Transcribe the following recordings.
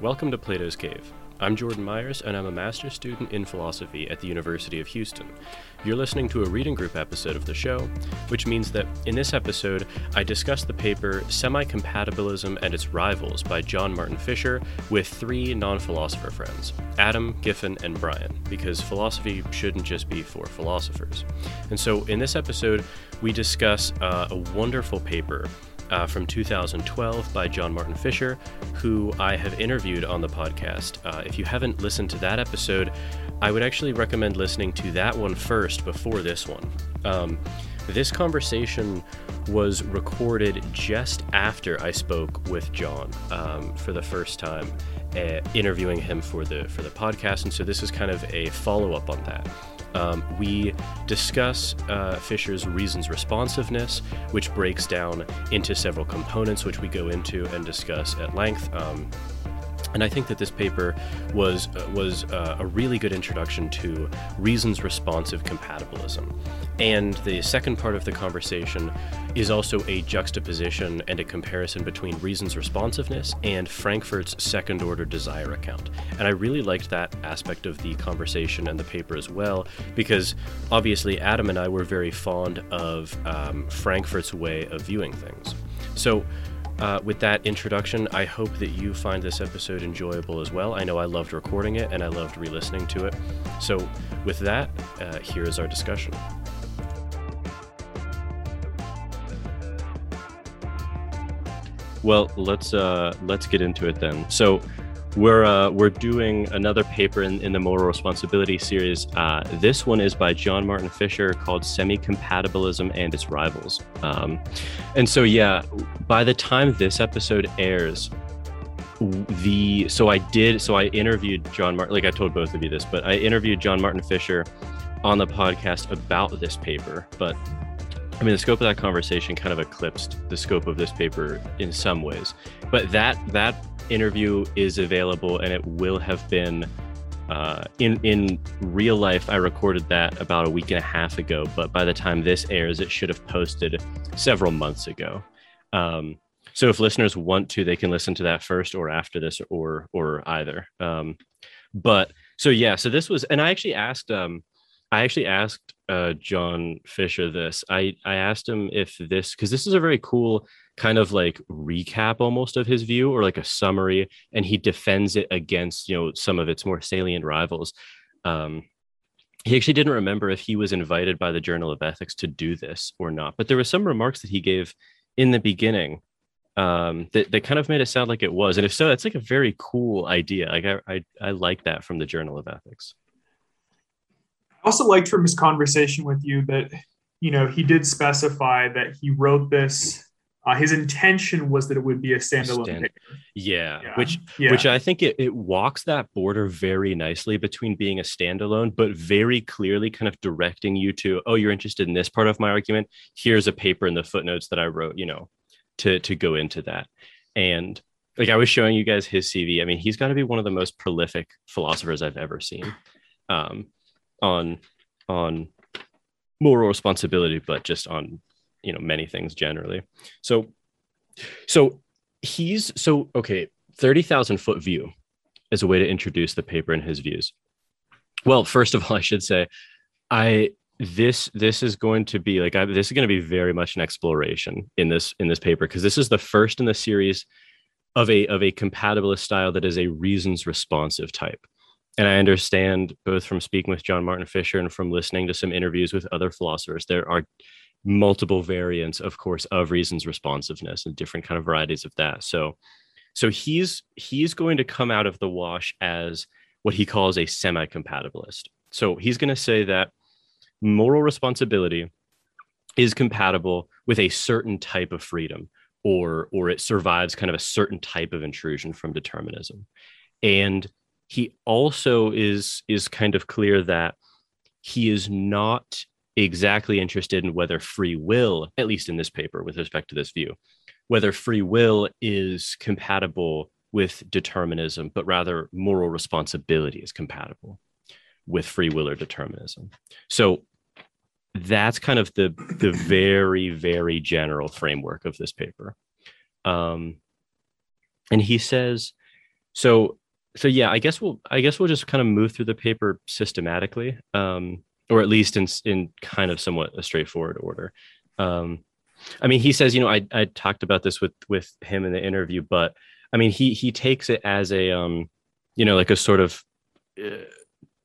Welcome to Plato's Cave. I'm Jordan Myers, and I'm a master's student in philosophy at the University of Houston. You're listening to a reading group episode of the show, which means that in this episode, I discuss the paper Semi Compatibilism and Its Rivals by John Martin Fischer with three non philosopher friends Adam, Giffen, and Brian, because philosophy shouldn't just be for philosophers. And so in this episode, we discuss uh, a wonderful paper uh, from 2012 by John Martin Fischer, who I have interviewed on the podcast. Uh, if you haven't listened to that episode, I would actually recommend listening to that one first before this one. Um, this conversation was recorded just after I spoke with John um, for the first time, uh, interviewing him for the for the podcast, and so this is kind of a follow up on that. Um, we discuss uh, Fischer's reasons responsiveness, which breaks down into several components, which we go into and discuss at length. Um, and I think that this paper was was uh, a really good introduction to reasons responsive compatibilism. And the second part of the conversation is also a juxtaposition and a comparison between reasons responsiveness and Frankfurt's second order desire account. And I really liked that aspect of the conversation and the paper as well, because obviously Adam and I were very fond of um, Frankfurt's way of viewing things. So uh, with that introduction, I hope that you find this episode enjoyable as well. I know I loved recording it and I loved re listening to it. So, with that, uh, here is our discussion. Well, let's uh, let's get into it then. So, we're uh, we're doing another paper in, in the moral responsibility series. Uh, this one is by John Martin Fischer called "Semi Compatibilism and Its Rivals." Um, and so, yeah, by the time this episode airs, the so I did so I interviewed John Martin. Like I told both of you this, but I interviewed John Martin Fischer on the podcast about this paper. But I mean, the scope of that conversation kind of eclipsed the scope of this paper in some ways. But that that interview is available and it will have been uh, in in real life. I recorded that about a week and a half ago, but by the time this airs, it should have posted several months ago. Um, so if listeners want to, they can listen to that first or after this, or or either. Um, but so yeah, so this was, and I actually asked, um, I actually asked uh, John Fischer this. I I asked him if this because this is a very cool kind of like recap almost of his view or like a summary and he defends it against you know some of its more salient rivals. Um, he actually didn't remember if he was invited by the journal of ethics to do this or not but there were some remarks that he gave in the beginning um, that, that kind of made it sound like it was and if so that's like a very cool idea. Like i i, I like that from the journal of ethics i also liked from his conversation with you that you know he did specify that he wrote this uh, his intention was that it would be a standalone Stand- yeah, yeah, which yeah. which I think it, it walks that border very nicely between being a standalone, but very clearly kind of directing you to, oh, you're interested in this part of my argument. Here's a paper in the footnotes that I wrote, you know, to to go into that. And like I was showing you guys his CV. I mean, he's got to be one of the most prolific philosophers I've ever seen um, on on moral responsibility, but just on you know many things generally. So so he's so okay 30,000 foot view is a way to introduce the paper and his views. Well first of all i should say i this this is going to be like I, this is going to be very much an exploration in this in this paper because this is the first in the series of a of a compatibilist style that is a reasons responsive type and i understand both from speaking with john martin fischer and from listening to some interviews with other philosophers there are multiple variants of course of reasons responsiveness and different kind of varieties of that. So so he's he's going to come out of the wash as what he calls a semi-compatibilist. So he's going to say that moral responsibility is compatible with a certain type of freedom or or it survives kind of a certain type of intrusion from determinism. And he also is is kind of clear that he is not exactly interested in whether free will, at least in this paper with respect to this view, whether free will is compatible with determinism, but rather moral responsibility is compatible with free will or determinism. So that's kind of the the very very general framework of this paper. Um, and he says so so yeah, I guess we'll I guess we'll just kind of move through the paper systematically, um, or at least in in kind of somewhat a straightforward order. Um, I mean, he says, you know, I I talked about this with with him in the interview, but I mean, he he takes it as a um, you know, like a sort of uh,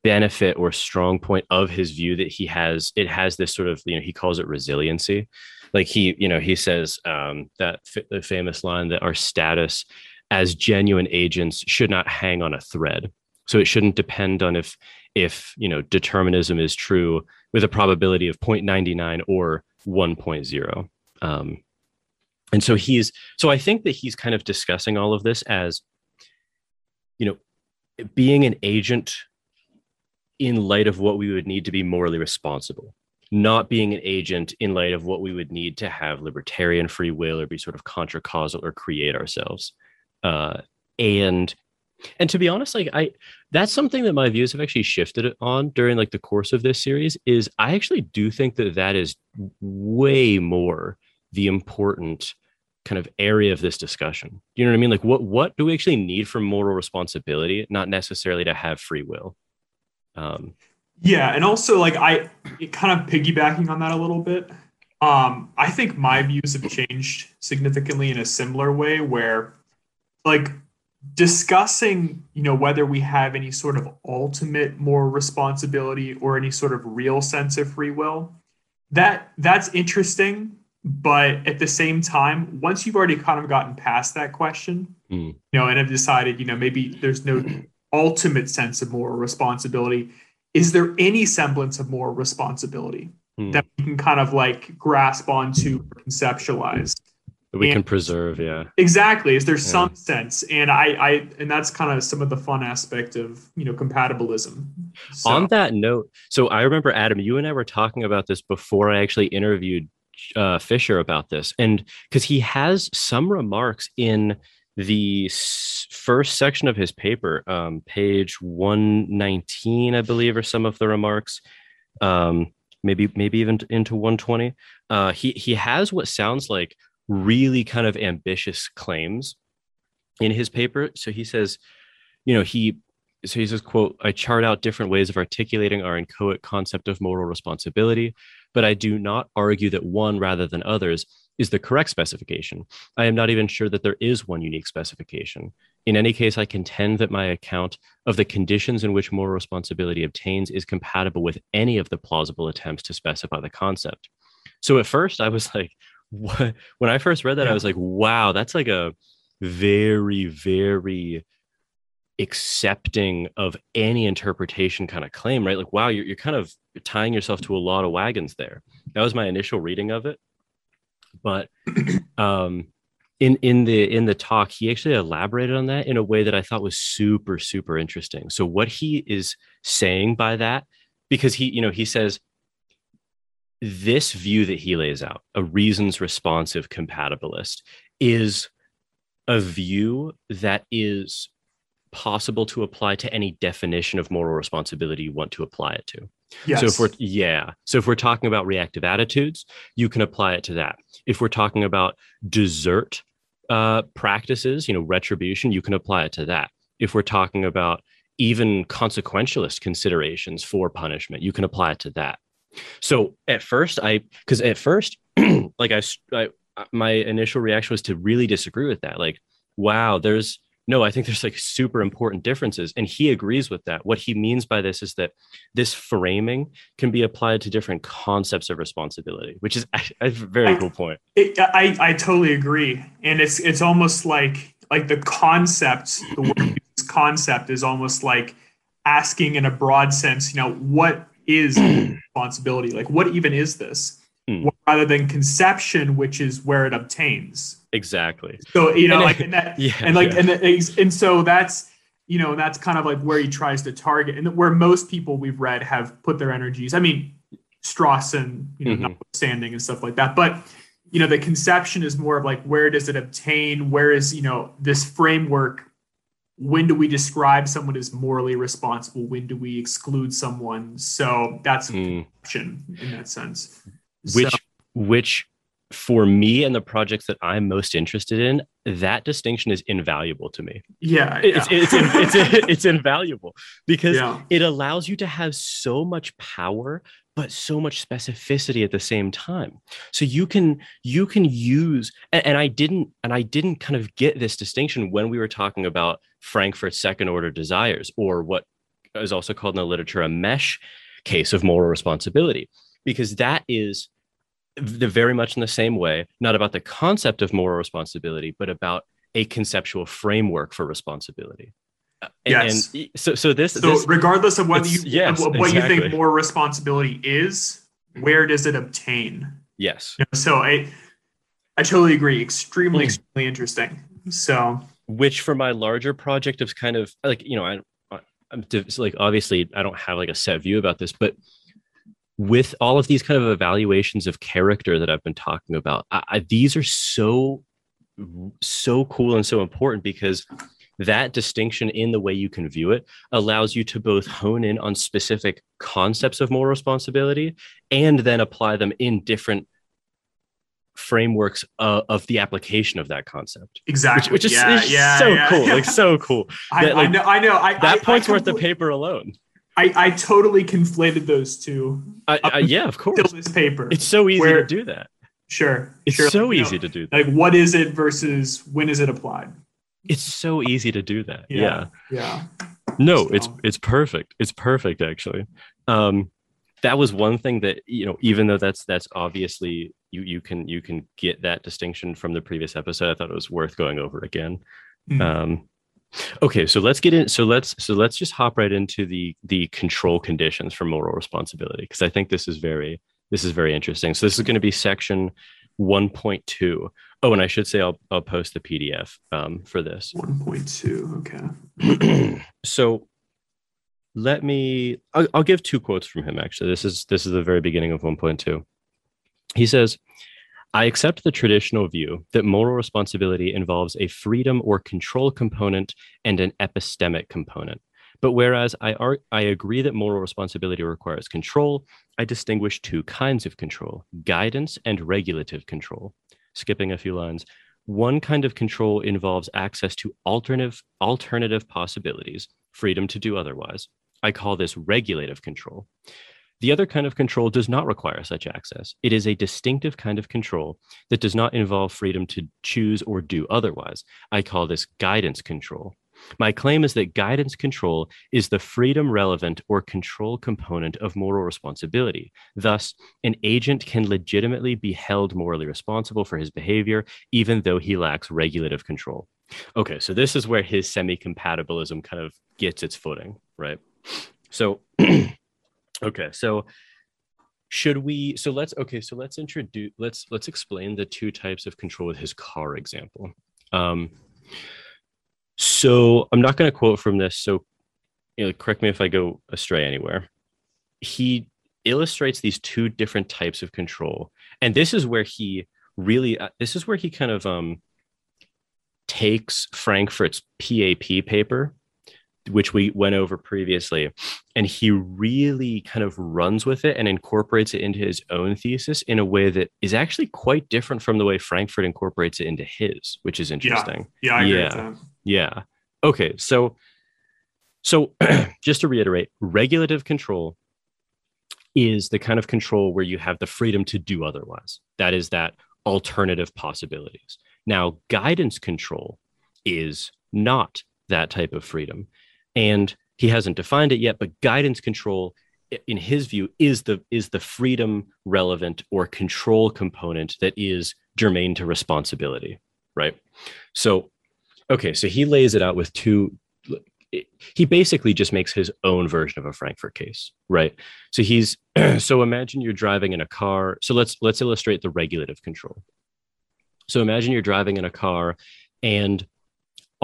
benefit or strong point of his view that he has. It has this sort of you know he calls it resiliency. Like he you know he says um, that f- the famous line that our status as genuine agents should not hang on a thread. So it shouldn't depend on if if you know determinism is true with a probability of 0.99 or 1.0. Um, and so he's so I think that he's kind of discussing all of this as you know being an agent in light of what we would need to be morally responsible not being an agent in light of what we would need to have libertarian free will or be sort of contra causal or create ourselves uh, and and to be honest like i that's something that my views have actually shifted on during like the course of this series is i actually do think that that is way more the important kind of area of this discussion. You know what i mean? Like what what do we actually need for moral responsibility not necessarily to have free will? Um yeah and also like i kind of piggybacking on that a little bit um i think my views have changed significantly in a similar way where like discussing you know whether we have any sort of ultimate moral responsibility or any sort of real sense of free will that that's interesting but at the same time once you've already kind of gotten past that question mm. you know and have decided you know maybe there's no ultimate sense of moral responsibility is there any semblance of moral responsibility mm. that we can kind of like grasp onto or conceptualize we and can preserve yeah exactly is there yeah. some sense and i i and that's kind of some of the fun aspect of you know compatibilism so. on that note so i remember adam you and i were talking about this before i actually interviewed uh, fischer about this and because he has some remarks in the s- first section of his paper um, page 119 i believe are some of the remarks um, maybe maybe even into 120 uh, he he has what sounds like really kind of ambitious claims in his paper. So he says, you know, he so he says, quote, I chart out different ways of articulating our inchoate concept of moral responsibility, but I do not argue that one rather than others is the correct specification. I am not even sure that there is one unique specification. In any case, I contend that my account of the conditions in which moral responsibility obtains is compatible with any of the plausible attempts to specify the concept. So at first, I was like, what, when I first read that, yeah. I was like, wow, that's like a very, very accepting of any interpretation kind of claim, right? Like, wow, you're, you're kind of tying yourself to a lot of wagons there. That was my initial reading of it. But um, in in the in the talk, he actually elaborated on that in a way that I thought was super, super interesting. So what he is saying by that, because he, you know, he says this view that he lays out, a reasons responsive compatibilist, is a view that is possible to apply to any definition of moral responsibility you want to apply it to. Yes. So if we're yeah, so if we're talking about reactive attitudes, you can apply it to that. If we're talking about desert uh, practices, you know, retribution, you can apply it to that. If we're talking about even consequentialist considerations for punishment, you can apply it to that. So at first, I because at first, like I, I, my initial reaction was to really disagree with that. Like, wow, there's no, I think there's like super important differences, and he agrees with that. What he means by this is that this framing can be applied to different concepts of responsibility, which is a, very I, cool point. It, I I totally agree, and it's it's almost like like the concept, the word concept is almost like asking in a broad sense, you know, what is responsibility? Like, what even is this? Hmm. Rather than conception, which is where it obtains. Exactly. So you know, and like, and that, yeah, and like, yeah. and the, and so that's you know, that's kind of like where he tries to target, and where most people we've read have put their energies. I mean, Strawson, you know, mm-hmm. notwithstanding and stuff like that, but you know, the conception is more of like where does it obtain? Where is you know this framework when do we describe someone as morally responsible? When do we exclude someone? So that's mm. in that sense. Which so. which for me and the projects that I'm most interested in, that distinction is invaluable to me. Yeah, it's yeah. it's, it's, it's, it's, invaluable because yeah. it allows you to have so much power but so much specificity at the same time. So you can you can use and, and, i didn't and i didn't kind of get this distinction when we were talking about frankfurt's second order desires or what is also called in the literature a mesh case of moral responsibility because that is the very much in the same way not about the concept of moral responsibility but about a conceptual framework for responsibility yes. And so, so this. So, this, regardless of what you yes, what exactly. you think more responsibility is, where does it obtain? Yes. So I, I totally agree. Extremely, mm. extremely interesting. So, which for my larger project of kind of like you know I, I'm like obviously I don't have like a set view about this, but with all of these kind of evaluations of character that I've been talking about, I, I, these are so so cool and so important because that distinction in the way you can view it allows you to both hone in on specific concepts of moral responsibility and then apply them in different frameworks uh, of the application of that concept. Exactly. Which, which is, yeah, is yeah, so yeah, cool. Like so cool. I, that, like, I know. I know. I, that I, point's worth the paper alone. I, I totally conflated those two. yeah, of course. This paper. It's so easy where, to do that. Sure. It's sure. so easy know, to do that. Like, what is it versus when is it applied? It's so easy to do that. Yeah. Yeah. yeah. No, so. it's it's perfect. It's perfect actually. Um that was one thing that you know even though that's that's obviously you you can you can get that distinction from the previous episode i thought it was worth going over again mm-hmm. um okay so let's get in so let's so let's just hop right into the the control conditions for moral responsibility because i think this is very this is very interesting so this is going to be section 1.2 Oh, and I should say I'll I'll post the PDF um, for this. One point two. Okay. so let me. I'll, I'll give two quotes from him. Actually, this is this is the very beginning of one point two. He says. I accept the traditional view that moral responsibility involves a freedom or control component and an epistemic component. But whereas I, I agree that moral responsibility requires control, I distinguish two kinds of control guidance and regulative control skipping a few lines. One kind of control involves access to alternative alternative possibilities, freedom to do otherwise. I call this regulative control. The other kind of control does not require such access. It is a distinctive kind of control that does not involve freedom to choose or do otherwise. I call this guidance control. My claim is that guidance control is the freedom relevant or control component of moral responsibility. Thus, an agent can legitimately be held morally responsible for his behavior, even though he lacks regulative control. Okay, so this is where his semi compatibilism kind of gets its footing, right? So, okay, so should we so let's okay so let's introduce let's let's explain the two types of control with his car example um so I'm not going to quote from this. So, you know, correct me if I go astray anywhere. He illustrates these two different types of control, and this is where he really, uh, this is where he kind of um takes Frankfurt's PAP paper, which we went over previously, and he really kind of runs with it and incorporates it into his own thesis in a way that is actually quite different from the way Frankfurt incorporates it into his, which is interesting. Yeah, yeah, yeah. Yeah. Okay. So, so just to reiterate, regulative control is the kind of control where you have the freedom to do otherwise. That is that alternative possibilities. Now, guidance control is not that type of freedom. And he hasn't defined it yet, but guidance control in his view is the is the freedom relevant or control component that is germane to responsibility, right? So Okay, so he lays it out with two. He basically just makes his own version of a Frankfurt case, right? So he's so imagine you're driving in a car. So let's let's illustrate the regulative control. So imagine you're driving in a car, and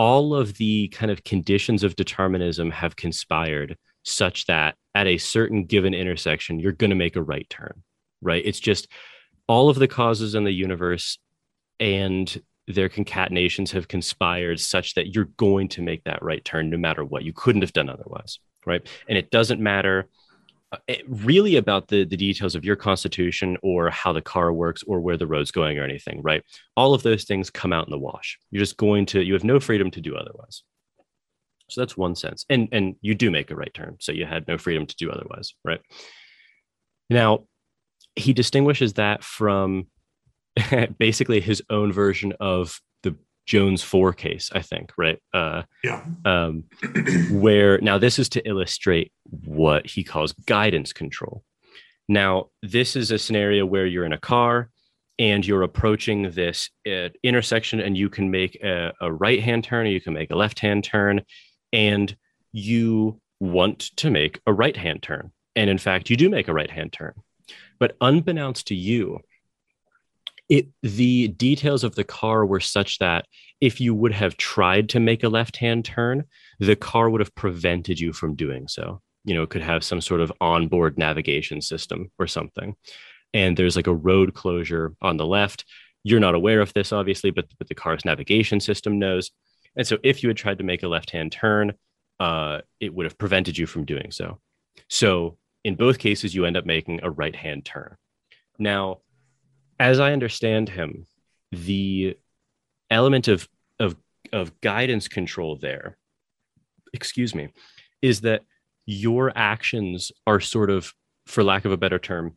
all of the kind of conditions of determinism have conspired such that at a certain given intersection, you're going to make a right turn, right? It's just all of the causes in the universe and their concatenations have conspired such that you're going to make that right turn no matter what. You couldn't have done otherwise, right? And it doesn't matter Uh, eh, really about the the details of your constitution or how the car works or where the road's going or anything right? All of those things come out in the wash. You're just going to you have no freedom to do otherwise. So that's one sense. And and you do make a right turn so you had no freedom to do otherwise right? Now he distinguishes that from basically his own version of Jones 4 case, I think, right? Uh, yeah. Um, where now this is to illustrate what he calls guidance control. Now, this is a scenario where you're in a car and you're approaching this uh, intersection and you can make a, a right hand turn or you can make a left hand turn and you want to make a right hand turn. And in fact, you do make a right hand turn. But unbeknownst to you, it the details of the car were such that if you would have tried to make a left hand turn the car would have prevented you from doing so. You know it could have some sort of onboard navigation system or something. And there's like a road closure on the left. You're not aware of this obviously but, but the car's navigation system knows. And so if you had tried to make a left hand turn uh, it would have prevented you from doing so. So in both cases you end up making a right hand turn. Now as I understand him, the element of of of guidance control there, excuse me, is that your actions are sort of, for lack of a better term,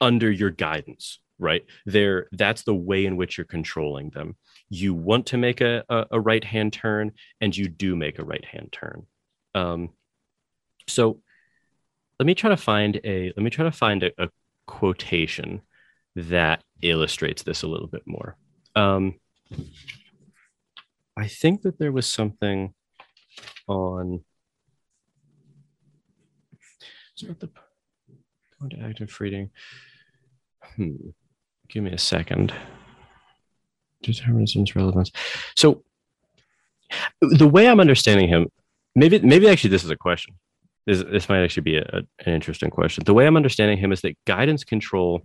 under your guidance, right? There, that's the way in which you're controlling them. You want to make a, a, a right hand turn, and you do make a right hand turn. Um, so let me try to find a let me try to find a, a quotation that illustrates this a little bit more. Um, I think that there was something on. So the going to active reading. Hmm. Give me a second. Determinism's relevance. So the way I'm understanding him, maybe maybe actually this is a question. This this might actually be a, an interesting question. The way I'm understanding him is that guidance control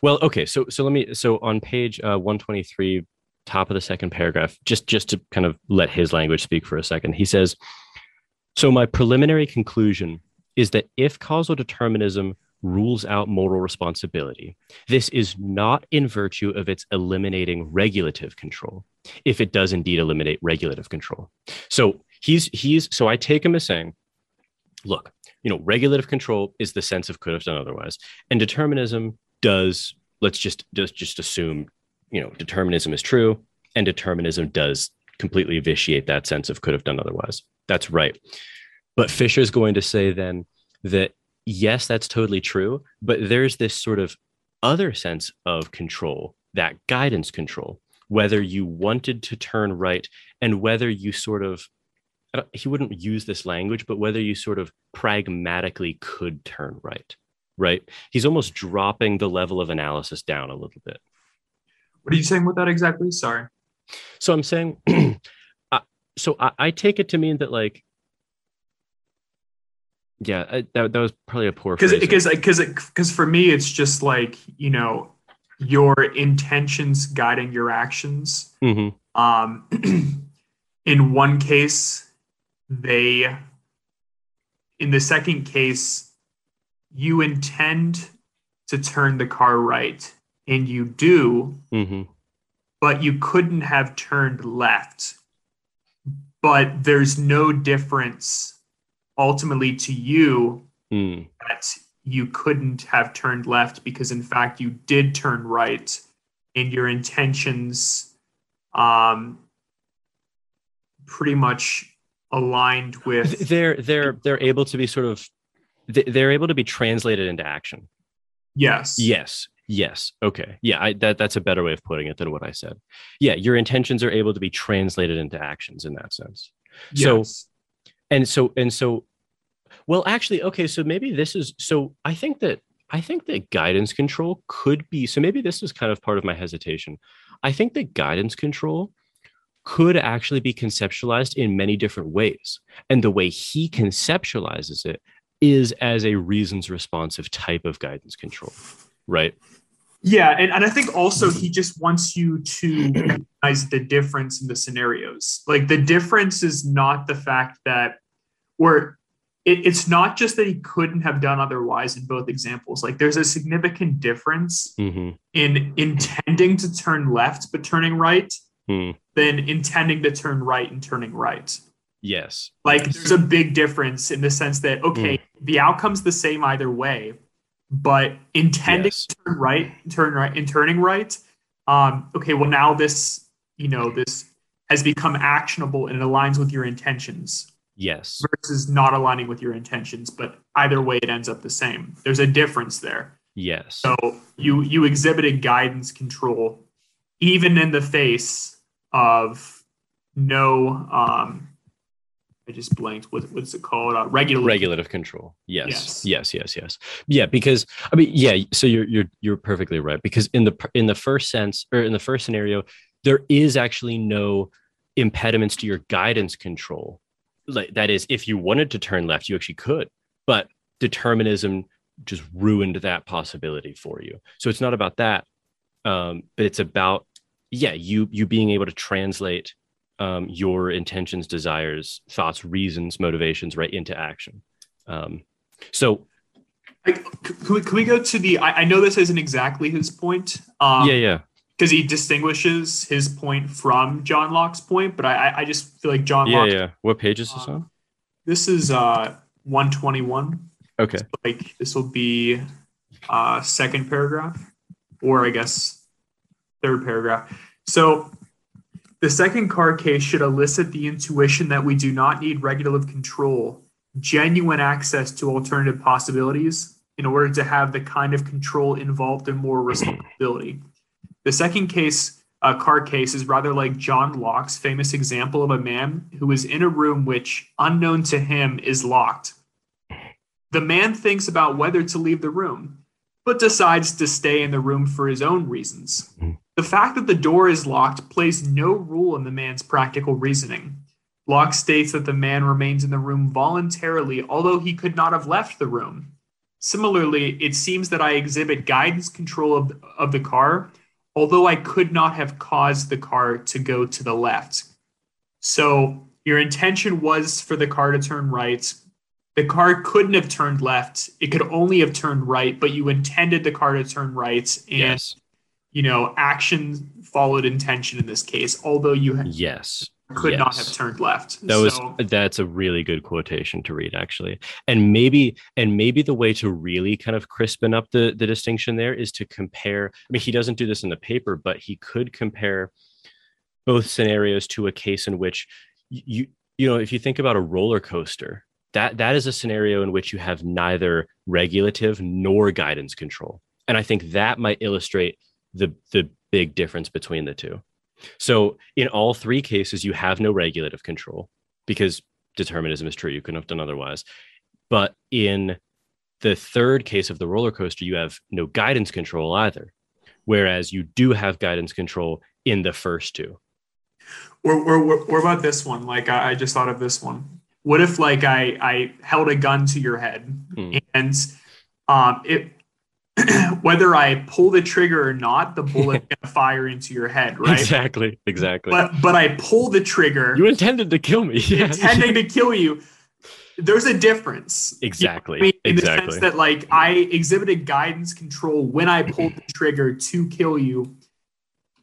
well, okay. So so let me so on page uh, 123, top of the second paragraph, just just to kind of let his language speak for a second. He says, "So my preliminary conclusion is that if causal determinism rules out moral responsibility, this is not in virtue of its eliminating regulative control, if it does indeed eliminate regulative control." So he's he's so I take him as saying, "Look." You know, regulative control is the sense of could have done otherwise, and determinism does let's just just just assume you know determinism is true and determinism does completely vitiate that sense of could have done otherwise. That's right. But fischer's going to say then that yes that's totally true but there's this sort of other sense of control that guidance control whether you wanted to turn right and whether you sort of he wouldn't use this language but whether you sort of pragmatically could turn right right? He's almost dropping the level of analysis down a little bit. What are you saying with that exactly? Sorry. So I'm saying, uh, so I, I, take it to mean that like, yeah, I, that, that was probably a poor because because because because for me it's just like you know your intentions guiding your actions. Mm-hmm. Um, in one case, they in the second case you intend to turn the car right and you do, mm-hmm. but you couldn't have turned left. But there's no difference ultimately to you mm. that you couldn't have turned left because, in fact, you did turn right and your intentions um, pretty much aligned with they're they're they're able to be sort of they're able to be translated into action. Yes. Yes. Yes. Okay. Yeah. I, that that's a better way of putting it than what I said. Yeah. Your intentions are able to be translated into actions in that sense. Yes. So, and so, and so, well, actually, okay. So maybe this is, so I think that, I think that guidance control could be, so maybe this is kind of part of my hesitation. I think that guidance control could actually be conceptualized in many different ways. And the way he conceptualizes it is as a reasons responsive type of guidance control, right? Yeah, and, and I think also he just wants you to recognize the difference in the scenarios. Like the difference is not the fact that or it, it's not just that he couldn't have done otherwise in both examples. Like there's a significant difference mm-hmm. in intending to turn left but turning right mm. than intending to turn right and turning right. Yes. Like there's a big difference in the sense that okay, mm. the outcome's the same either way, but intending yes. to turn right, turn right, and turning right. Um, okay, well now this, you know, this has become actionable and it aligns with your intentions. Yes. Versus not aligning with your intentions, but either way it ends up the same. There's a difference there. Yes. So you you exhibited guidance control even in the face of no um I just blanked. What, what's it called? Uh, regulative. Regulative control. Yes. yes. Yes. Yes. Yes. Yeah. Because I mean, yeah. So you're you're you're perfectly right. Because in the in the first sense or in the first scenario, there is actually no impediments to your guidance control like that is if you wanted to turn left you actually could but determinism just ruined that possibility for you so it's not about that um, but it's about yeah you you being able to translate um, your intentions desires thoughts reasons motivations right into action um, so I, can, we, can we go to the I, I know this isn't exactly his point um, yeah yeah because he distinguishes his point from John Locke's point, but I, I just feel like John yeah, Locke. Yeah, What page is this uh, on? This is uh 121. Okay. So like this will be uh second paragraph, or I guess third paragraph. So the second card case should elicit the intuition that we do not need regulative control, genuine access to alternative possibilities in order to have the kind of control involved in more responsibility. The second case, uh, card case, is rather like John Locke's famous example of a man who is in a room which, unknown to him, is locked. The man thinks about whether to leave the room, but decides to stay in the room for his own reasons. Mm-hmm. The fact that the door is locked plays no role in the man's practical reasoning. Locke states that the man remains in the room voluntarily, although he could not have left the room. Similarly, it seems that I exhibit guidance control of, of the car although I could not have caused the car to go to the left. So your intention was for the car to turn right. The car couldn't have turned left. It could only have turned right, but you intended the car to turn right. And, yes. you know, action followed intention in this case, although you yes could yes. not have turned left. That so, was that's a really good quotation to read actually. And maybe and maybe the way to really kind of crispen up the the distinction there is to compare I mean he doesn't do this in the paper but he could compare both scenarios to a case in which you you know if you think about a roller coaster that that is a scenario in which you have neither regulative nor guidance control. And I think that might illustrate the the big difference between the two. So in all three cases, you have no regulative control because determinism is true. You couldn't have done otherwise. But in the third case of the roller coaster, you have no guidance control either, whereas you do have guidance control in the first two. Or, or, or about this one? Like I, I just thought of this one. What if like I, I held a gun to your head hmm. and um, it whether I pull the trigger or not, the bullet's gonna fire into your head, right? Exactly, exactly. But but I pull the trigger. You intended to kill me. Yeah. Intending to kill you. There's a difference. Exactly. You know I mean? In exactly. the sense that like I exhibited guidance control when I pulled the trigger to kill you,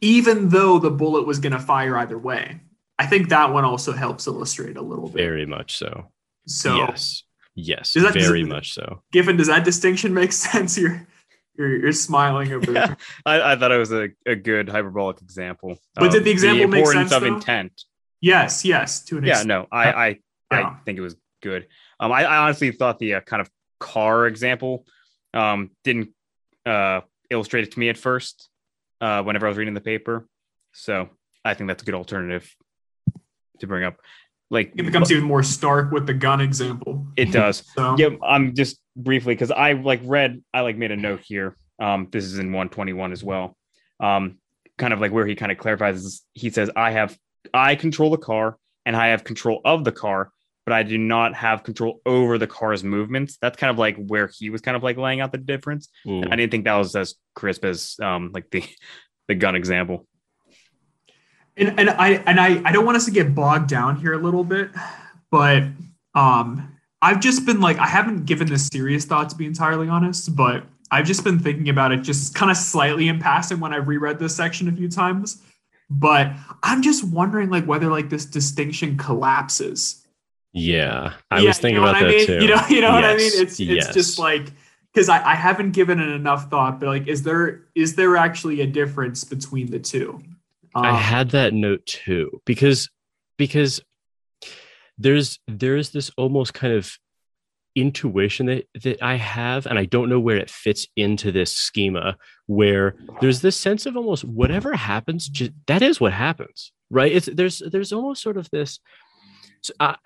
even though the bullet was gonna fire either way. I think that one also helps illustrate a little bit. Very much so. So yes. Yes, that, very much so. Given does that distinction make sense? You're you're, you're smiling over yeah, I, I, thought it was a, a good hyperbolic example. But did the example the make sense? of though? intent. Yes, yes. To an yeah, no, I I, yeah. I think it was good. Um, I, I honestly thought the uh, kind of car example um didn't uh illustrate it to me at first. Uh, whenever I was reading the paper, so I think that's a good alternative to bring up like it becomes even more stark with the gun example. It does. so. Yeah, I'm just briefly because I like read. I like made a note here. Um, this is in 121 as well. Um, kind of like where he kind of clarifies. He says, "I have, I control the car, and I have control of the car, but I do not have control over the car's movements." That's kind of like where he was kind of like laying out the difference. And I didn't think that was as crisp as um, like the the gun example. And, and I and I, I don't want us to get bogged down here a little bit, but um, I've just been like, I haven't given this serious thought to be entirely honest, but I've just been thinking about it just kind of slightly in passing when I've reread this section a few times. But I'm just wondering like whether like this distinction collapses. Yeah. I yeah, was thinking about that I mean? too. You know, you know yes. what I mean? It's yes. it's just like because I, I haven't given it enough thought, but like is there is there actually a difference between the two? Um, I had that note too, because because there's there's this almost kind of intuition that that I have, and I don't know where it fits into this schema. Where there's this sense of almost whatever happens, just, that is what happens, right? It's there's there's almost sort of this. So, uh,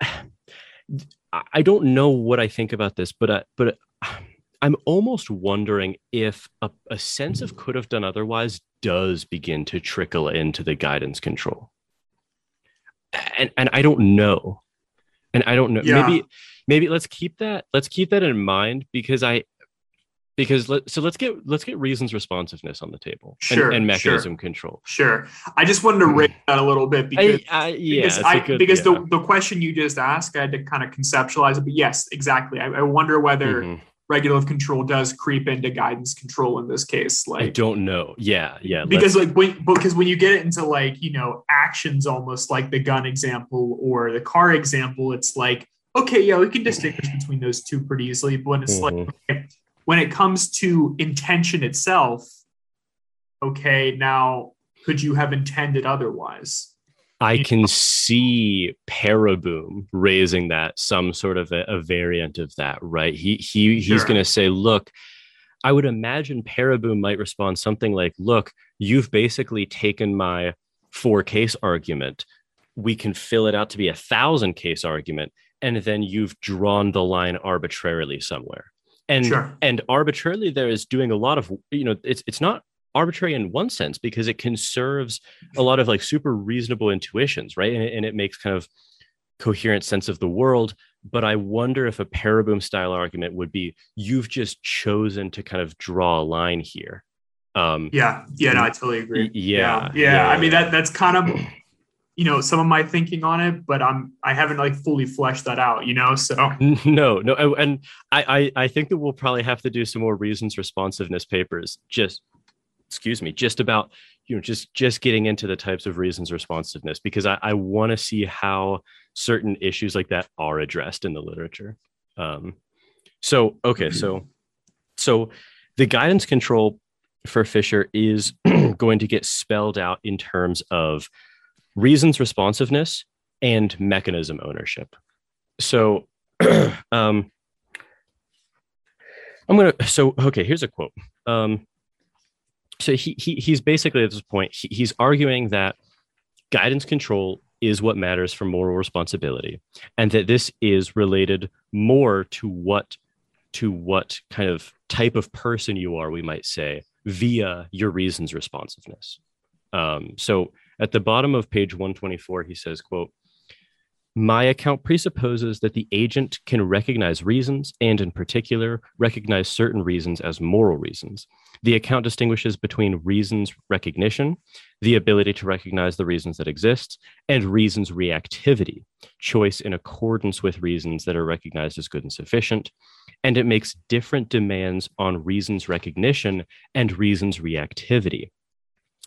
I don't know what I think about this, but uh, but I'm almost wondering if a, a sense of could have done otherwise does begin to trickle into the guidance control, and and I don't know. And i don't know. Yeah. maybe maybe let's keep that let's keep that in mind because i because let, so let's get let's get reasons responsiveness on the table sure, and, and mechanism sure, control. Sure. I just wanted to rate that a little bit because I, I, yeah, because, I, good, because yeah. the, the question you just asked i had to kind of conceptualize it but yes exactly. I, I wonder whether mm-hmm regulative control does creep into guidance control in this case like i don't know yeah yeah because like when because when you get it into like you know actions almost like the gun example or the car example it's like okay yeah we can distinguish between those two pretty easily but when it's mm-hmm. like when it comes to intention itself okay now could you have intended otherwise I can see Pereboom raising that some sort of a, a variant of that, right? He he he's sure. going to say, "Look, I would imagine Pereboom might respond something like, "Look, you've basically taken my four case argument. We can fill it out to be a thousand case argument, and then you've drawn the line arbitrarily somewhere." And sure. and arbitrarily there is doing a lot of you know it's it's not arbitrary in one sense because it conserves a lot of like super reasonable intuitions, right? And it, and it makes kind of coherent sense of the world. But I wonder if a pereboom style argument would be you've just chosen to kind of draw a line here. Um, yeah, yeah, no, I totally agree. Yeah, yeah, yeah. yeah I mean that that's kind of you know some of my thinking on it, but I'm I haven't like fully fleshed that out, you know. So no, no, and I I, I think that we'll probably have to do some more reasons responsiveness papers just excuse me, just about you know just just getting into the types of reasons responsiveness because I, I want to see how certain issues like that are addressed in the literature. Um, so okay, so so the guidance control for Fischer is going to get spelled out in terms of reasons responsiveness and mechanism ownership. So um, I'm gonna so okay, here's a quote. Um, so he, he he's basically at this point he, he's arguing that guidance control is what matters for moral responsibility and that this is related more to what to what kind of type of person you are we might say via your reasons responsiveness. Um, so at the bottom of page 124 he says quote my account presupposes that the agent can recognize reasons and, in particular, recognize certain reasons as moral reasons. The account distinguishes between reasons recognition, the ability to recognize the reasons that exist, and reasons reactivity, choice in accordance with reasons that are recognized as good and sufficient. And it makes different demands on reasons recognition and reasons reactivity.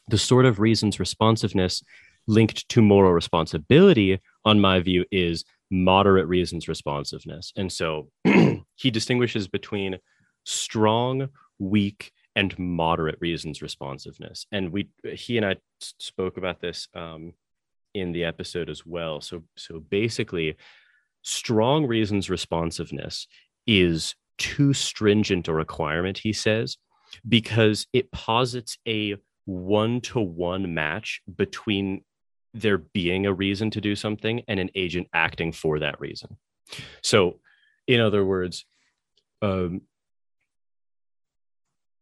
The sort of reasons responsiveness linked to moral responsibility, on my view, is moderate reasons responsiveness. And so he distinguishes between strong, weak, and moderate reasons responsiveness. And we he and I spoke about this um, in the episode as well. So so basically, strong reasons responsiveness is too stringent a requirement, he says, because it posits a one to one match between there being a reason to do something and an agent acting for that reason. So, in other words, um,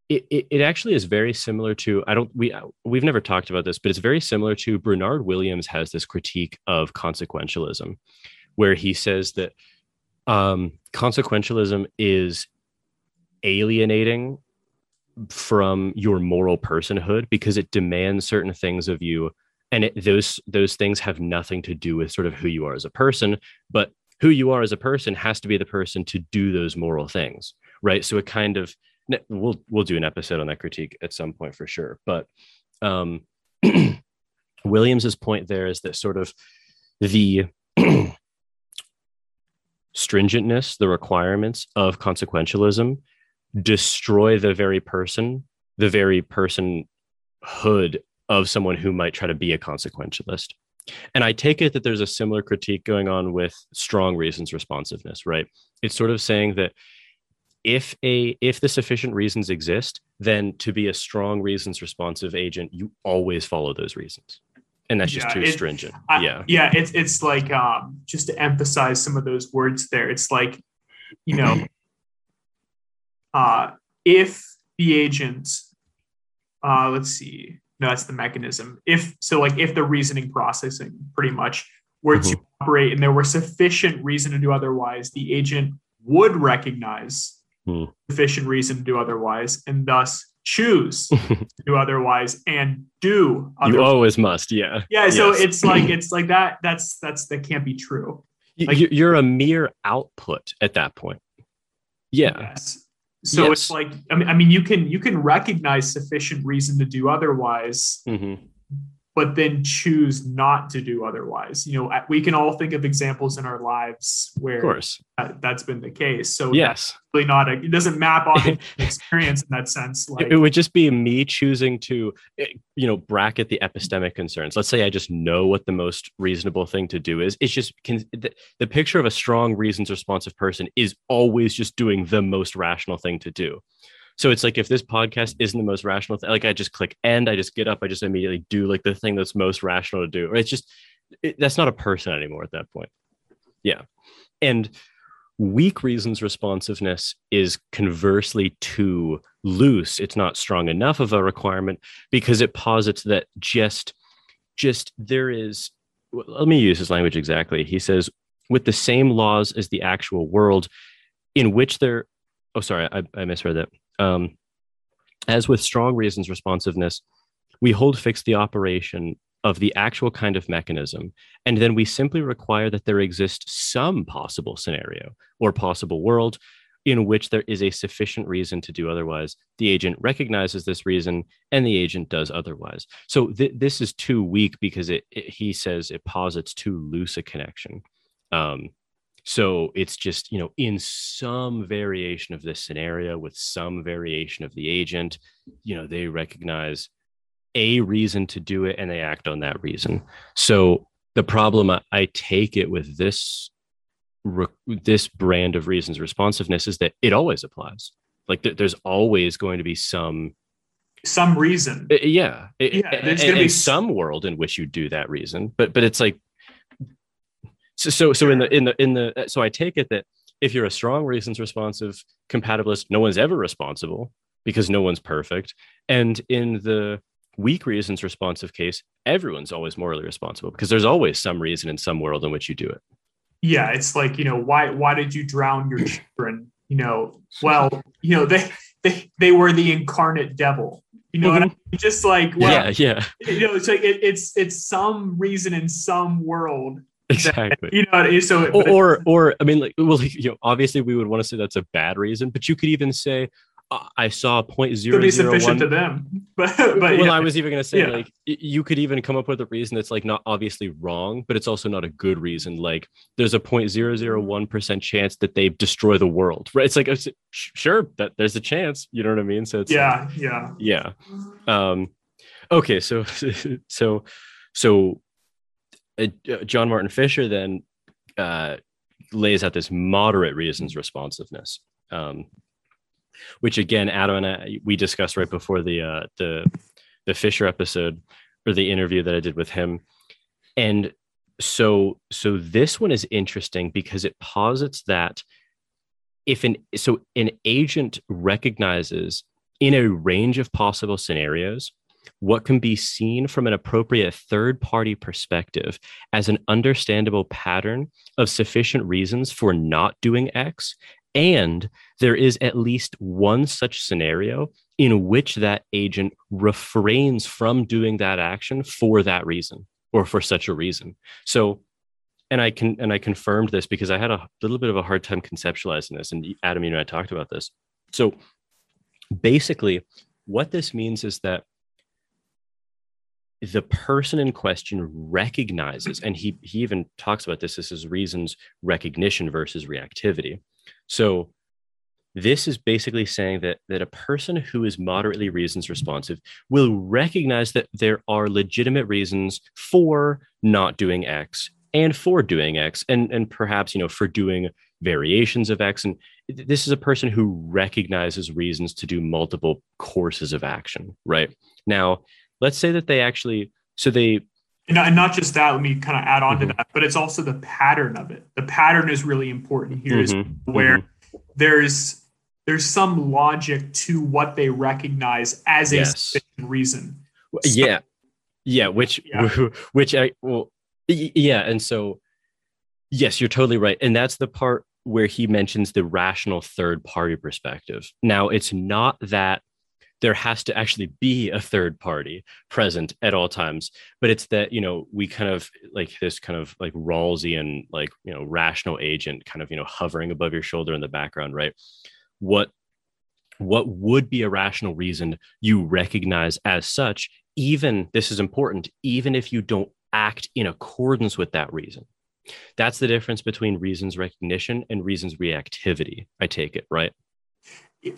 it, it, it actually is very similar to I don't we we've never talked about this, but it's very similar to Bernard Williams has this critique of consequentialism, where he says that um, consequentialism is alienating from your moral personhood because it demands certain things of you and it, those those things have nothing to do with sort of who you are as a person but who you are as a person has to be the person to do those moral things right? So it kind of we'll we'll do an episode on that critique at some point for sure but um williams's point there is that sort of the stringentness the requirements of consequentialism destroy the very person the very personhood of someone who might try to be a consequentialist and I take it that there's a similar critique going on with strong reasons responsiveness, right? It's sort of saying that if a if the sufficient reasons exist, then to be a strong reasons responsive agent, you always follow those reasons. And that's just yeah, too it, stringent. I, yeah. Yeah, it's it's like um just to emphasize some of those words there. It's like, you know, uh if the agent uh let's see no, that's the mechanism. If so, like if the reasoning processing pretty much were mm-hmm. to operate and there were sufficient reason to do otherwise, the agent would recognize mm. sufficient reason to do otherwise and thus choose to do otherwise and do otherwise. you always must yeah yeah so yes. it's like it's like that that's that's that can't be true like, you're a mere output at that point yeah yes. So yes. it's like I mean, I mean, you can you can recognize sufficient reason to do otherwise, mm-hmm but then choose not to do otherwise. You know, we can all think of examples in our lives where of course. That, has been the case. So yes, really not a, it doesn't map on experience in that sense. Like it would just be me choosing to, eh, you know, bracket the epistemic concerns. Let's say I just know what the most reasonable thing to do is. It's just can, the, the picture of a strong reasons responsive person is always just doing the most rational thing to do. So it's like if this podcast isn't the most rational thing, like I just click end, I just get up, I just immediately do like the thing that's most rational to do. Or It's just it, that's not a person anymore at that point. Yeah. And weak reasons responsiveness is conversely too loose. It's not strong enough of a requirement because it posits that just just there is let me use his language exactly. He says with the same laws as the actual world in which there oh sorry, I, I misread that um, as with strong reasons responsiveness, we hold fixed the operation of the actual kind of mechanism, and then we simply require that there exist some possible scenario or possible world in which there is a sufficient reason to do otherwise. The agent recognizes this reason, and the agent does otherwise. So th- this is too weak because it, it, he says it posits too loose a connection. Um, so it's just, you know, in some variation of this scenario with some variation of the agent, you know, they recognize a reason to do it and they act on that reason. So the problem I take it with this this brand of reasons responsiveness is that it always applies. Like th- there's always going to be some some reason. Yeah, yeah. There's going to be some world in which you do that reason, but but it's like so, so, so in the in the in the so I take it that if you're a strong reasons responsive compatibilist, no one's ever responsible because no one's perfect. And in the weak reasons responsive case, everyone's always morally responsible because there's always some reason in some world in which you do it. Yeah, it's like, you know, why why did you drown your children? You know, well, you know, they they they were the incarnate devil. You know, mm-hmm. I mean? just like well, yeah, yeah. You know, it's like it, it's it's some reason in some world exactly. you know so or, or, or i mean like well you know obviously we would want to say that's a bad reason but you could even say i saw a point zero be sufficient to them. But, but well yeah. i was even going to say yeah. like you could even come up with a reason that's like not obviously wrong but it's also not a good reason. Like there's a point zero zero one percent chance that they destroy the world right? It's like it's, sure that there's a chance you know what i mean? So it's yeah like, yeah. yeah. Um okay so so so uh, John Martin Fischer then uh, lays out this moderate reasons responsiveness, um, which again, Adam and I we discussed right before the uh, the the Fischer episode or the interview that I did with him, and so so this one is interesting because it posits that if an so an agent recognizes in a range of possible scenarios what can be seen from an appropriate third party perspective as an understandable pattern of sufficient reasons for not doing X. And there is at least one such scenario in which that agent refrains from doing that action for that reason or for such a reason. So and I can and I confirmed this because I had a little bit of a hard time conceptualizing this, and Adam, you and I talked about this. So basically, what this means is that the person in question recognizes, and he he even talks about this. This is reasons recognition versus reactivity. So this is basically saying that that a person who is moderately reasons responsive will recognize that there are legitimate reasons for not doing X and for doing X, and and perhaps you know for doing variations of X. And this is a person who recognizes reasons to do multiple courses of action. Right now, let's say that they actually so they and not just that let me kind of add on mm-hmm. to that but it's also the pattern of it the pattern is really important here mm-hmm. is where mm-hmm. there's there's some logic to what they recognize as yes. a reason so, yeah yeah which yeah. which i well yeah and so yes you're totally right and that's the part where he mentions the rational third party perspective now it's not that there has to actually be a third party present at all times. But it's that you know we kind of like this kind of like rawlsian like you know rational agent kind of you know hovering above your shoulder in the background right? What what would be a rational reason you recognize as such even this is important even if you don't act in accordance with that reason? That's the difference between reasons recognition and reasons reactivity i take it right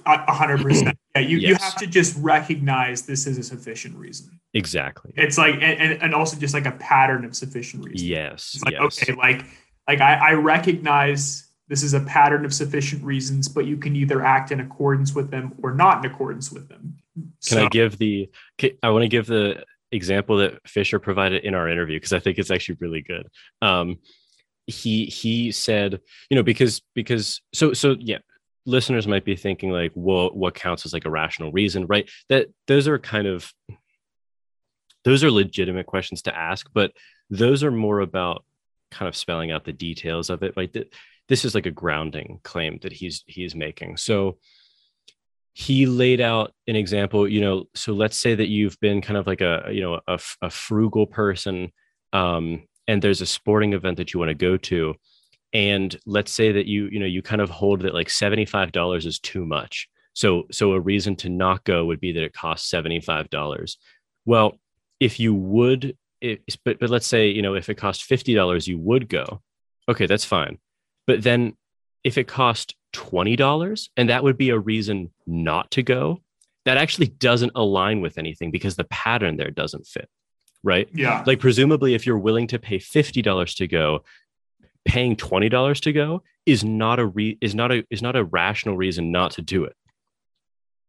hundred percent. Yeah, you, yes. you have to just recognize this is a sufficient reason. Exactly. It's like and, and also just like a pattern of sufficient reason. Yes. like, yes. okay, like like I, I recognize this is a pattern of sufficient reasons, but you can either act in accordance with them or not in accordance with them. Can I give the I want to give the example that Fischer provided in our interview because I think it's actually really good. Um, he he said, you know, because because so so yeah, listeners might be thinking like well what counts as like a rational reason? Right? That those are kind of those are legitimate questions to ask but those are more about kind of spelling out the details of it. Like th- this is like a grounding claim that he's he's making. So he laid out an example you know so let's say that you've been kind of like a you know a, a frugal person um, and there's a sporting event that you want to go to and let's say that you you know you kind of hold that like $75 is too much. So so a reason to not go would be that it costs $75 well if you would it, but but let's say you know if it cost $50 you would go. Okay that's fine. But then if it cost $20 and that would be a reason not to go that actually doesn't align with anything because the pattern there doesn't fit right? Yeah. Like presumably if you're willing to pay $50 to go paying twenty dollars to go is not a re- is not a is not a rational reason not to do it.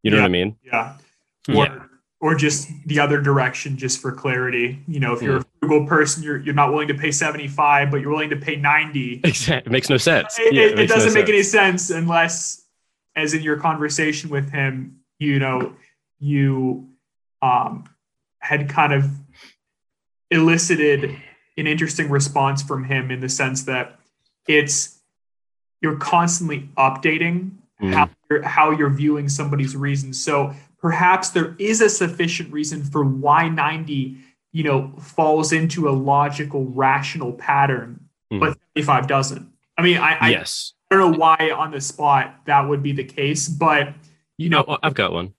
You know yeah, what I mean? Yeah. Or, yeah. or just the other direction, just for clarity. You know, if you're mm. a frugal person, you're you're not willing to pay seventy five, but you're willing to pay ninety. Exactly. It makes no sense. It, yeah, it, it, it doesn't no make sense. any sense unless, as in your conversation with him, you know, you um, had kind of elicited an interesting response from him in the sense that it's you're constantly updating mm. how, you're, how you're viewing somebody's reasons. So perhaps there is a sufficient reason for why 90 you know falls into a logical rational pattern mm. but 75 doesn't i mean i yes I, I don't know why on the spot that would be the case but you know i've got one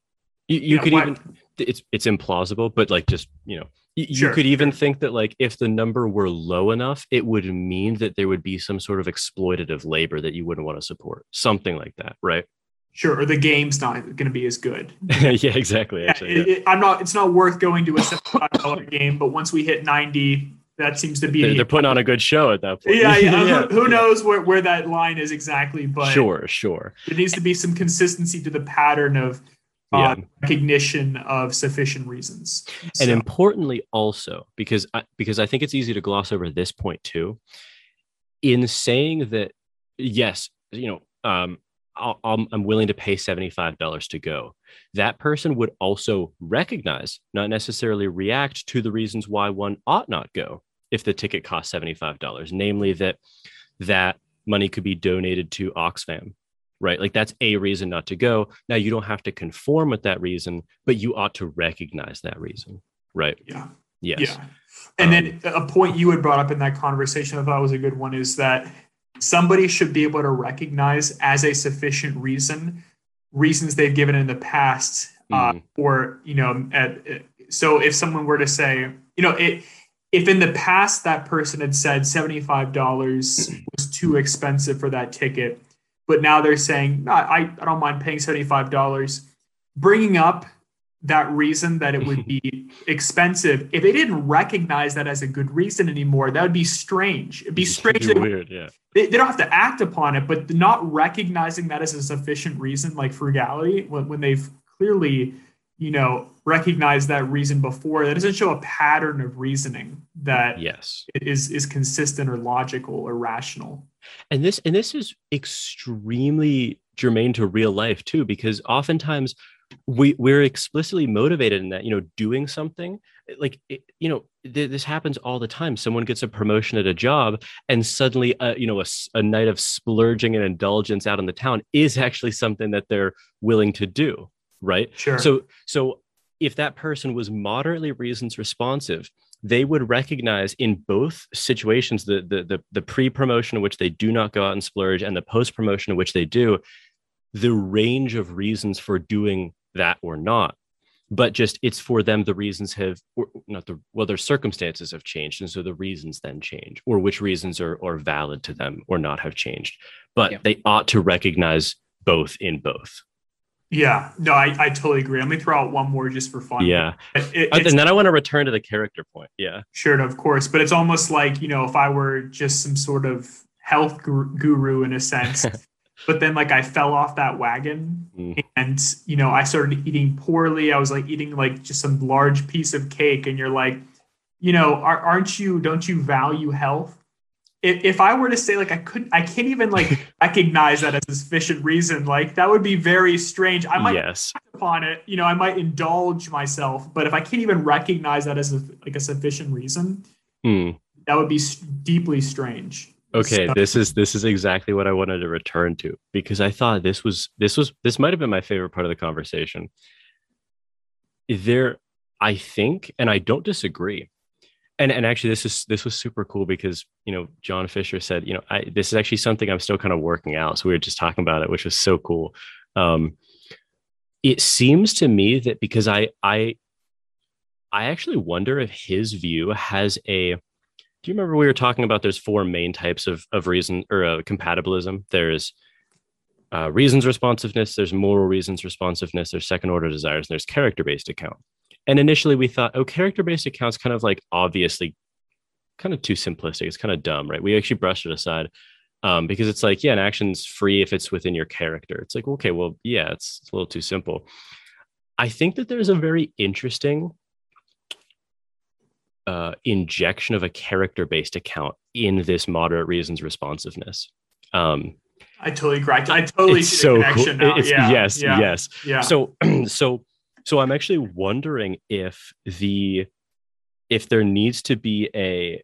you, you, could even it's it's implausible but like just you know you sure. could even think that like if the number were low enough it would mean that there would be some sort of exploitative labor that you wouldn't want to support something like that right sure or the game's not going to be as good yeah exactly yeah, actually, it, yeah. It, i'm not it's not worth going to a $75 game but once we hit 90 that seems to be they're, they're putting on a good show at that point yeah, yeah. yeah. Who, who knows where, where that line is exactly but sure sure there needs to be some consistency to the pattern of yeah. recognition of sufficient reasons. So. And importantly, also because I, because I think it's easy to gloss over this point too. In saying that, yes, you know, um, i am willing to pay seventy five dollars to go. That person would also recognize, not necessarily react to the reasons why one ought not go if the ticket costs seventy five dollars, namely that that money could be donated to Oxfam right? Like that's a reason not to go. Now you don't have to conform with that reason, but you ought to recognize that reason, right? Yeah. Yes. Yeah. And um, then a point you had brought up in that conversation, I thought was a good one, is that somebody should be able to recognize as a sufficient reason reasons they've given in the past, uh, mm. or you know, at, so if someone were to say, you know, it, if in the past that person had said seventy five dollars was too expensive for that ticket, but now they're saying I I don't mind paying seventy five dollars, bringing up that reason that it would be expensive if they didn't recognize that as a good reason anymore that would be strange. It'd be strange it'd be weird yeah. they, they, don't have to act upon it but not recognizing that as a sufficient reason like frugality when, when they've clearly you know recognized that reason before that doesn't show a pattern of reasoning that yes. is is consistent or logical or rational and this and this is extremely germane to real life too because oftentimes we we're explicitly motivated in that you know doing something like it, you know th- this happens all the time. Someone gets a promotion at a job and suddenly uh, you know a, a night of splurging and indulgence out in the town is actually something that they're willing to do right? Sure. So so if that person was moderately reasons responsive they would recognize in both situations the the the, the pre-promotion in which they do not go out and splurge and the post-promotion in which they do the range of reasons for doing that or not. But just it's for them the reasons have not the well their circumstances have changed and so the reasons then change or which reasons are, are valid to them or not have changed. But yeah. they ought to recognize both in both yeah. No I, I totally agree. Let me throw out one more just for fun. Yeah. It, and then i want to return to the character point. Yeah. Sure of course. But it's almost like you know if i were just some sort of health guru in a sense but then like I fell off that wagon mm. and you know I started eating poorly. I was like eating like just some large piece of cake and you're like, you know, aren't you don't you value health? If, if I were to say like I couldn't I can't even like recognize that as a sufficient reason, like that would be very strange. I might yes. upon it, you know, I might indulge myself, but if I can't even recognize that as a, like a sufficient reason, mm. that would be deeply strange okay so, this is this is exactly what i wanted to return to because i thought this was this was this might have been my favorite part of the conversation there i think and i don't disagree and and actually this is this was super cool because you know john fischer said you know I, this is actually something i'm still kind of working out. So we were just talking about it which was so cool. Um it seems to me that because i i i actually wonder if his view has a do you remember we were talking about there's four main types of, of reason or uh, compatibilism? There's uh, reasons responsiveness there's moral reasons responsiveness there's second order desires and there's character based account and initially we thought oh character based accounts kind of like obviously kind of too simplistic it's kind of dumb right we actually brushed it aside um, because it's like yeah an action's free if it's within your character it's like okay well yeah it's, it's a little too simple i think that there's a very interesting uh, injection of a character based account in this moderate reasons responsiveness. Um, I totally agree. I totally see so cool. now. It's, yeah, yes, yeah, yes. Yeah. So, so, so I'm actually wondering if the if there needs to be a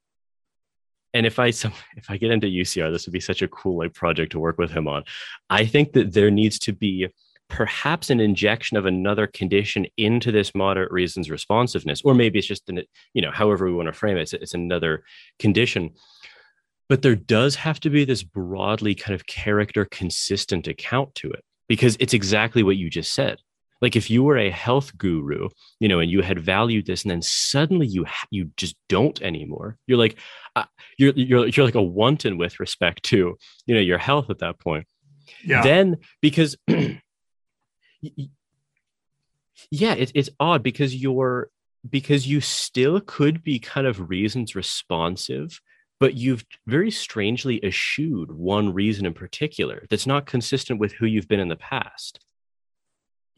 and if I if I get into UCR, this would be such a cool like project to work with him on. I think that there needs to be perhaps an injection of another condition into this moderate reasons responsiveness or maybe it's just an you know however we want to frame it it's, it's another condition but there does have to be this broadly kind of character consistent account to it because it's exactly what you just said like if you were a health guru you know and you had valued this and then suddenly you you just don't anymore you're like uh, you're you're you're like a wanton with respect to you know your health at that point yeah. then because yeah it, it's odd because you're because you still could be kind of reasons responsive but you've very strangely eschewed one reason in particular that's not consistent with who you've been in the past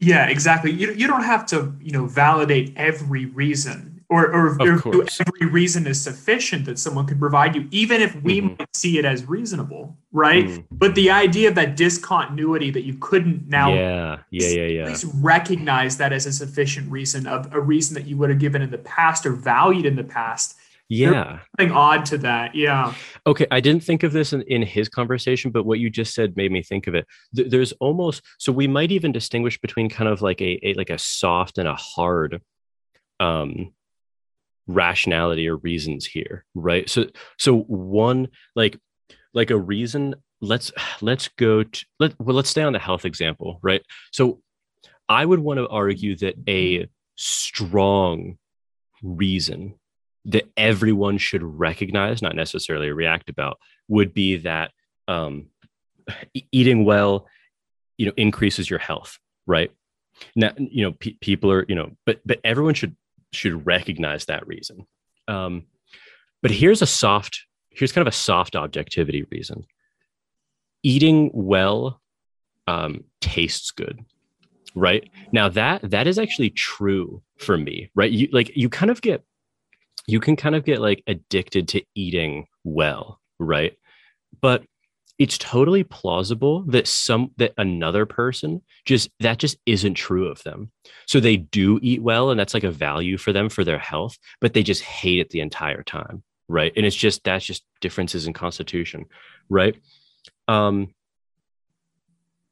yeah exactly you, you don't have to you know validate every reason or, or, or every reason is sufficient that someone could provide you, even if we mm-hmm. might see it as reasonable, right? Mm-hmm. But the idea of that discontinuity that you couldn't now, yeah, yeah, yeah, yeah, please recognize that as a sufficient reason of a reason that you would have given in the past or valued in the past. Yeah, something odd to that. Yeah. Okay, I didn't think of this in, in his conversation, but what you just said made me think of it. Th- there's almost so we might even distinguish between kind of like a, a like a soft and a hard um rationality or reasons here right so so one like like a reason let's let's go to let well let's stay on the health example right so i would want to argue that a strong reason that everyone should recognize not necessarily react about would be that um, eating well you know increases your health right? Now you know pe- people are you know but but everyone should should recognize that reason. Um but here's a soft here's kind of a soft objectivity reason. Eating well um tastes good right? Now that that is actually true for me right? You like you kind of get you can kind of get like addicted to eating well right? But it's totally plausible that some that another person just that just isn't true of them. So they do eat well and that's like a value for them for their health but they just hate it the entire time right? And it's just that's just differences in constitution right? Um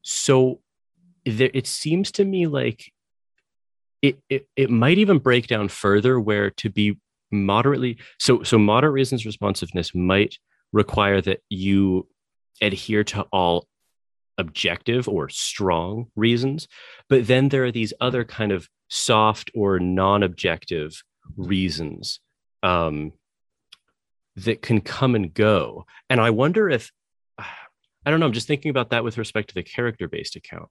so there, it seems to me like it, it it might even break down further where to be moderately so so moderate reasons responsiveness might require that you adhere to all objective or strong reasons but then there are these other kind of soft or non-objective reasons um, that can come and go. And i wonder if i don't know i'm just thinking about that with respect to the character based account.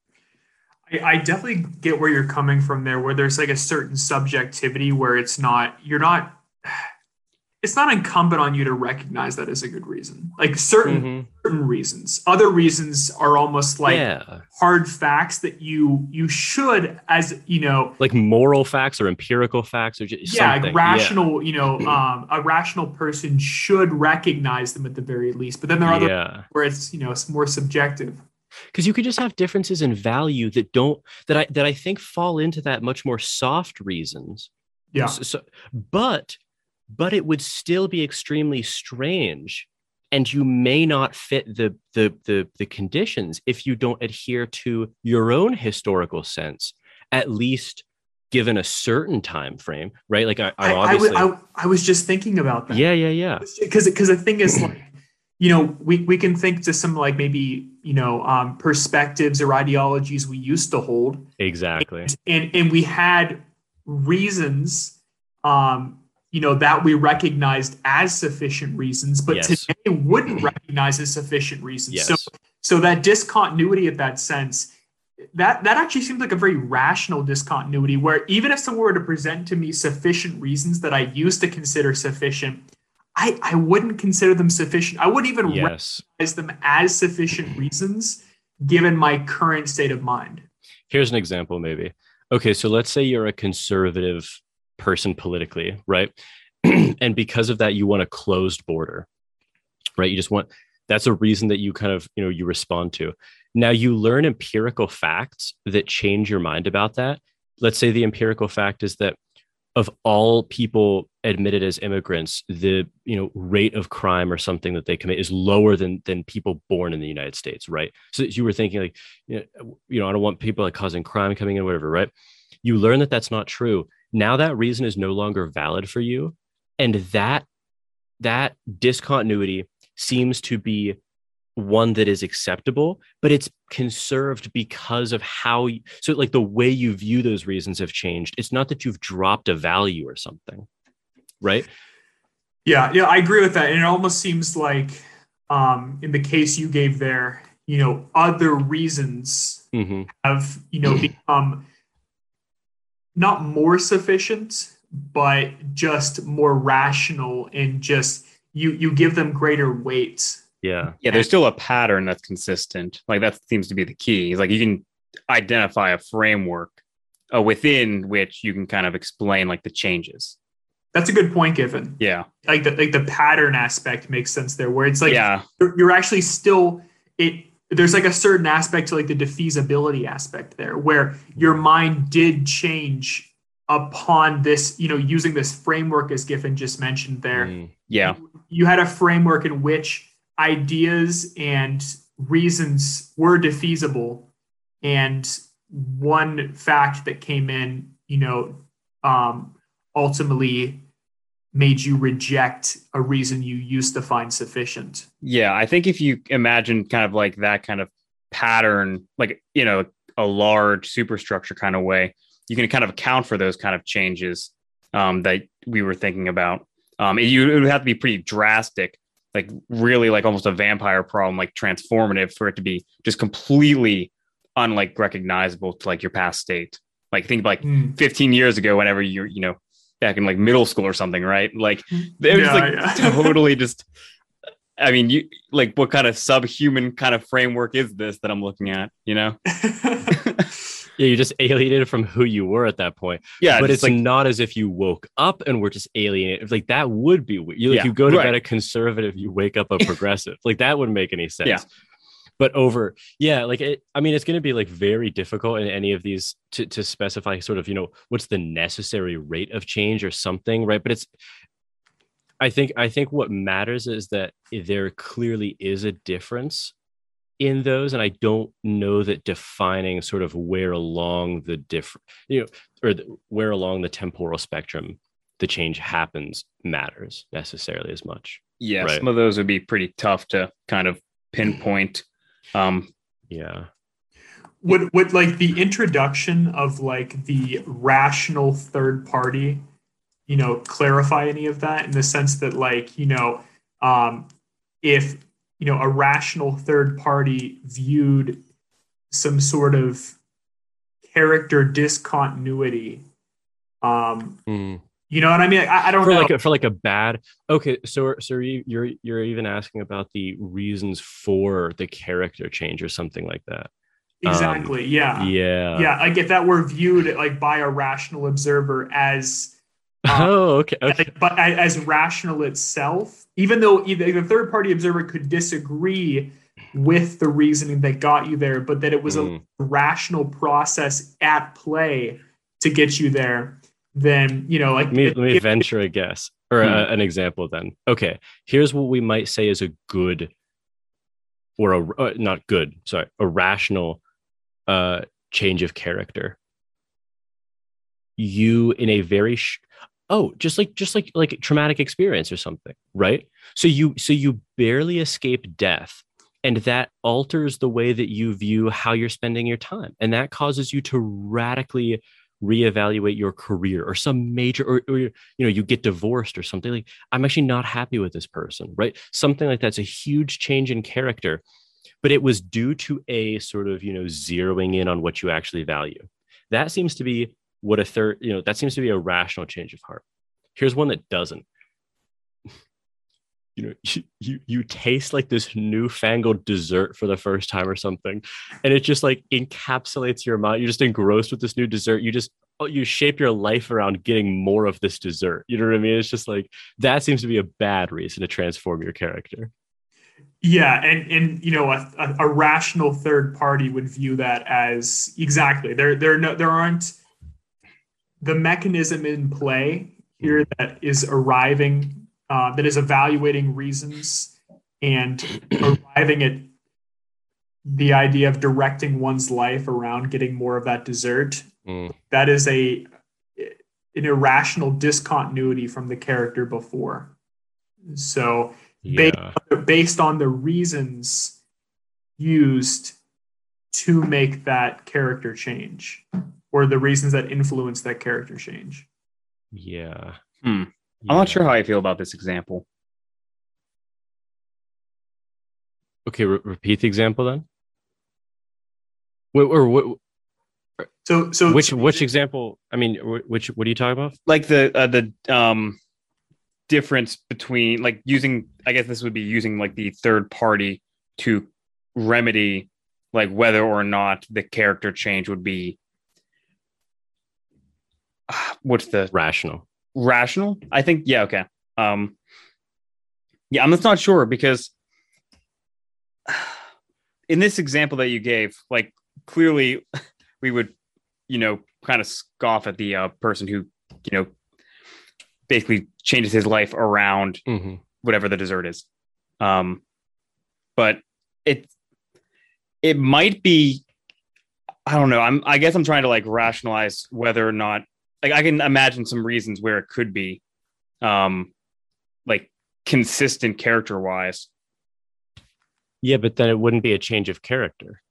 I, I definitely get where you're coming from there where there's like a certain subjectivity where it's not you're not it's not incumbent on you to recognize that as a good reason. Like certain mm-hmm. certain reasons, other reasons are almost like yeah. hard facts that you you should, as you know, like moral facts or empirical facts or just yeah, like rational. Yeah. You know, um, a rational person should recognize them at the very least. But then there are other yeah. where it's you know it's more subjective because you could just have differences in value that don't that i that i think fall into that much more soft reasons yeah so, but but it would still be extremely strange and you may not fit the, the the the conditions if you don't adhere to your own historical sense at least given a certain time frame right? Like i, I obviously I, I, I, was just thinking about that. Yeah yeah yeah. Because because the thing is like you know we, we can think to some like maybe you know um, perspectives or ideologies we used to hold. Exactly. And and, and we had reasons um, you know that we recognized as sufficient reasons but yes. today wouldn't recognize as sufficient reasons yes. so so that discontinuity of that sense that that actually seems like a very rational discontinuity where even if someone were to present to me sufficient reasons that i used to consider sufficient i i wouldn't consider them sufficient i wouldn't even yes. recognize them as sufficient reasons given my current state of mind here's an example maybe okay so let's say you're a conservative person politically, right? and because of that, you want a closed border, right? You just want that's a reason that you kind of you know you respond to. Now you learn empirical facts that change your mind about that. Let's say the empirical fact is that of all people admitted as immigrants, the you know rate of crime or something that they commit is lower than than people born in the United States, right? So you were thinking like, you know, you know, I don't want people like causing crime coming in, whatever, right? You learn that that's not true now that reason is no longer valid for you and that that discontinuity seems to be one that is acceptable but it's conserved because of how you, so like the way you view those reasons have changed it's not that you've dropped a value or something right yeah yeah i agree with that and it almost seems like um in the case you gave there you know other reasons mm-hmm. have you know become not more sufficient, but just more rational and just you you give them greater weight. Yeah. Yeah, there's still a pattern that's consistent. Like that seems to be the key. Like you can identify a framework uh, within which you can kind of explain like the changes. That's a good point, given. Yeah, like the like the pattern aspect makes sense there, where it's like yeah, you're, you're actually still it there's like a certain aspect to like the defeasibility aspect there where your mind did change upon this you know using this framework as giffen just mentioned there. Mm, yeah. You, you, had a framework in which ideas and reasons were defeasible and one fact that came in you know um, ultimately made you reject a reason you used to find sufficient. Yeah, I think if you imagine kind of like that kind of pattern, like, you know, a large superstructure kind of way, you can kind of account for those kind of changes um, that we were thinking about. Um, it, you, it would have to be pretty drastic, like really like almost a vampire problem, like transformative for it to be just completely unlike recognizable to like your past state. Like think like mm. 15 years ago, whenever you're, you know, back in like middle school or something, right? Like mm-hmm. it was yeah, like yeah. totally just I mean, you like what kind of subhuman kind of framework is this that I'm looking at, you know? yeah, you're just alienated from who you were at that point. Yeah, but it's like, not as if you woke up and were just alienated. Like that would be weird. You, like, yeah, you go to right. bed a conservative, you wake up a progressive. like that wouldn't make any sense. Yeah but over yeah like it, i mean it's going to be like very difficult in any of these to, to specify sort of you know what's the necessary rate of change or something right but it's i think i think what matters is that there clearly is a difference in those and i don't know that defining sort of where along the different you know or the, where along the temporal spectrum the change happens matters necessarily as much yeah right? some of those would be pretty tough to kind of pinpoint um, yeah. Would would like the introduction of like the rational third party, you know, clarify any of that in the sense that like you know, um, if you know a rational third party viewed some sort of character discontinuity um, mm. You know what I mean? I, I don't for know. like a, for like a bad. Okay, so so you're you're even asking about the reasons for the character change or something like that. Exactly. Um, yeah. Yeah. Yeah. Like if that were viewed like by a rational observer as. Um, oh, okay. okay. But as rational itself, even though the third party observer could disagree with the reasoning that got you there, but that it was mm. a rational process at play to get you there then you know like let me, let me venture a guess or hmm. a, an example then. Okay here's what we might say is a good or a uh, not good sorry a rational uh change of character. You in a very sh- oh just like just like like traumatic experience or something right? So you so you barely escape death and that alters the way that you view how you're spending your time and that causes you to radically reevaluate your career or some major or, or, you know you get divorced or something like i'm actually not happy with this person right? Something like that's a huge change in character but it was due to a sort of you know zeroing in on what you actually value. That seems to be what a third you know that seems to be a rational change of heart. Here's one that doesn't you know you, you you taste like this newfangled dessert for the first time or something and it just like encapsulates your mind. You're just engrossed with this new dessert. You just oh, you shape your life around getting more of this dessert. You know what i mean? It's just like that seems to be a bad reason to transform your character. Yeah and and you know a, a, a rational third party would view that as exactly there there no there aren't the mechanism in play here mm-hmm. that is arriving uh, that is evaluating reasons and arriving at the idea of directing one's life around getting more of that dessert. Mm. That is a an irrational discontinuity from the character before. So yeah. based, based on the reasons used to make that character change or the reasons that influence that character change. Yeah. Hmm. I'm not sure how I feel about this example. Okay, re- repeat the example then. What, or what? So, so which which example? I mean, which what are you talking about? Like the uh, the um difference between like using. I guess this would be using like the third party to remedy like whether or not the character change would be what's the rational rational. I think, yeah, okay. Um, yeah, I'm just not sure because in this example that you gave, like clearly we would, you know, kind of scoff at the uh, person who, you know, basically changes his life around mm-hmm. whatever the dessert is. Um, but it it might be I don't know. I'm I guess I'm trying to like rationalize whether or not like I can imagine some reasons where it could be. um like consistent character wise. Yeah, but then it wouldn't be a change of character.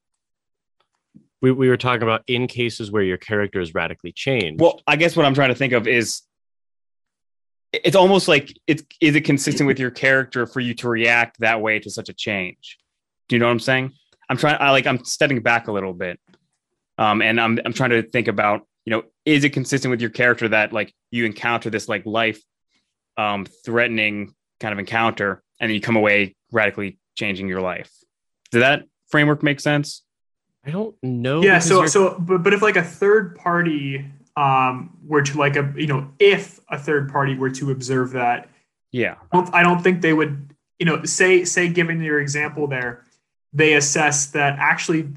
We, we were talking about in cases where your character is radically changed. Well, I guess what I'm trying to think of is it's almost like it's is it consistent with your character for you to react that way to such a change? Do you know what I'm saying? I'm trying I like I'm stepping back a little bit. Um and I'm I'm trying to think about, you know, is it consistent with your character that like you encounter this like life um threatening kind of encounter and then you come away radically changing your life. Does that framework make sense? I don't know. Yeah. So, you're... so, but, but if like a third party um, were to like a, you know, if a third party were to observe that, yeah, I don't, I don't think they would, you know, say, say, given your example there, they assess that actually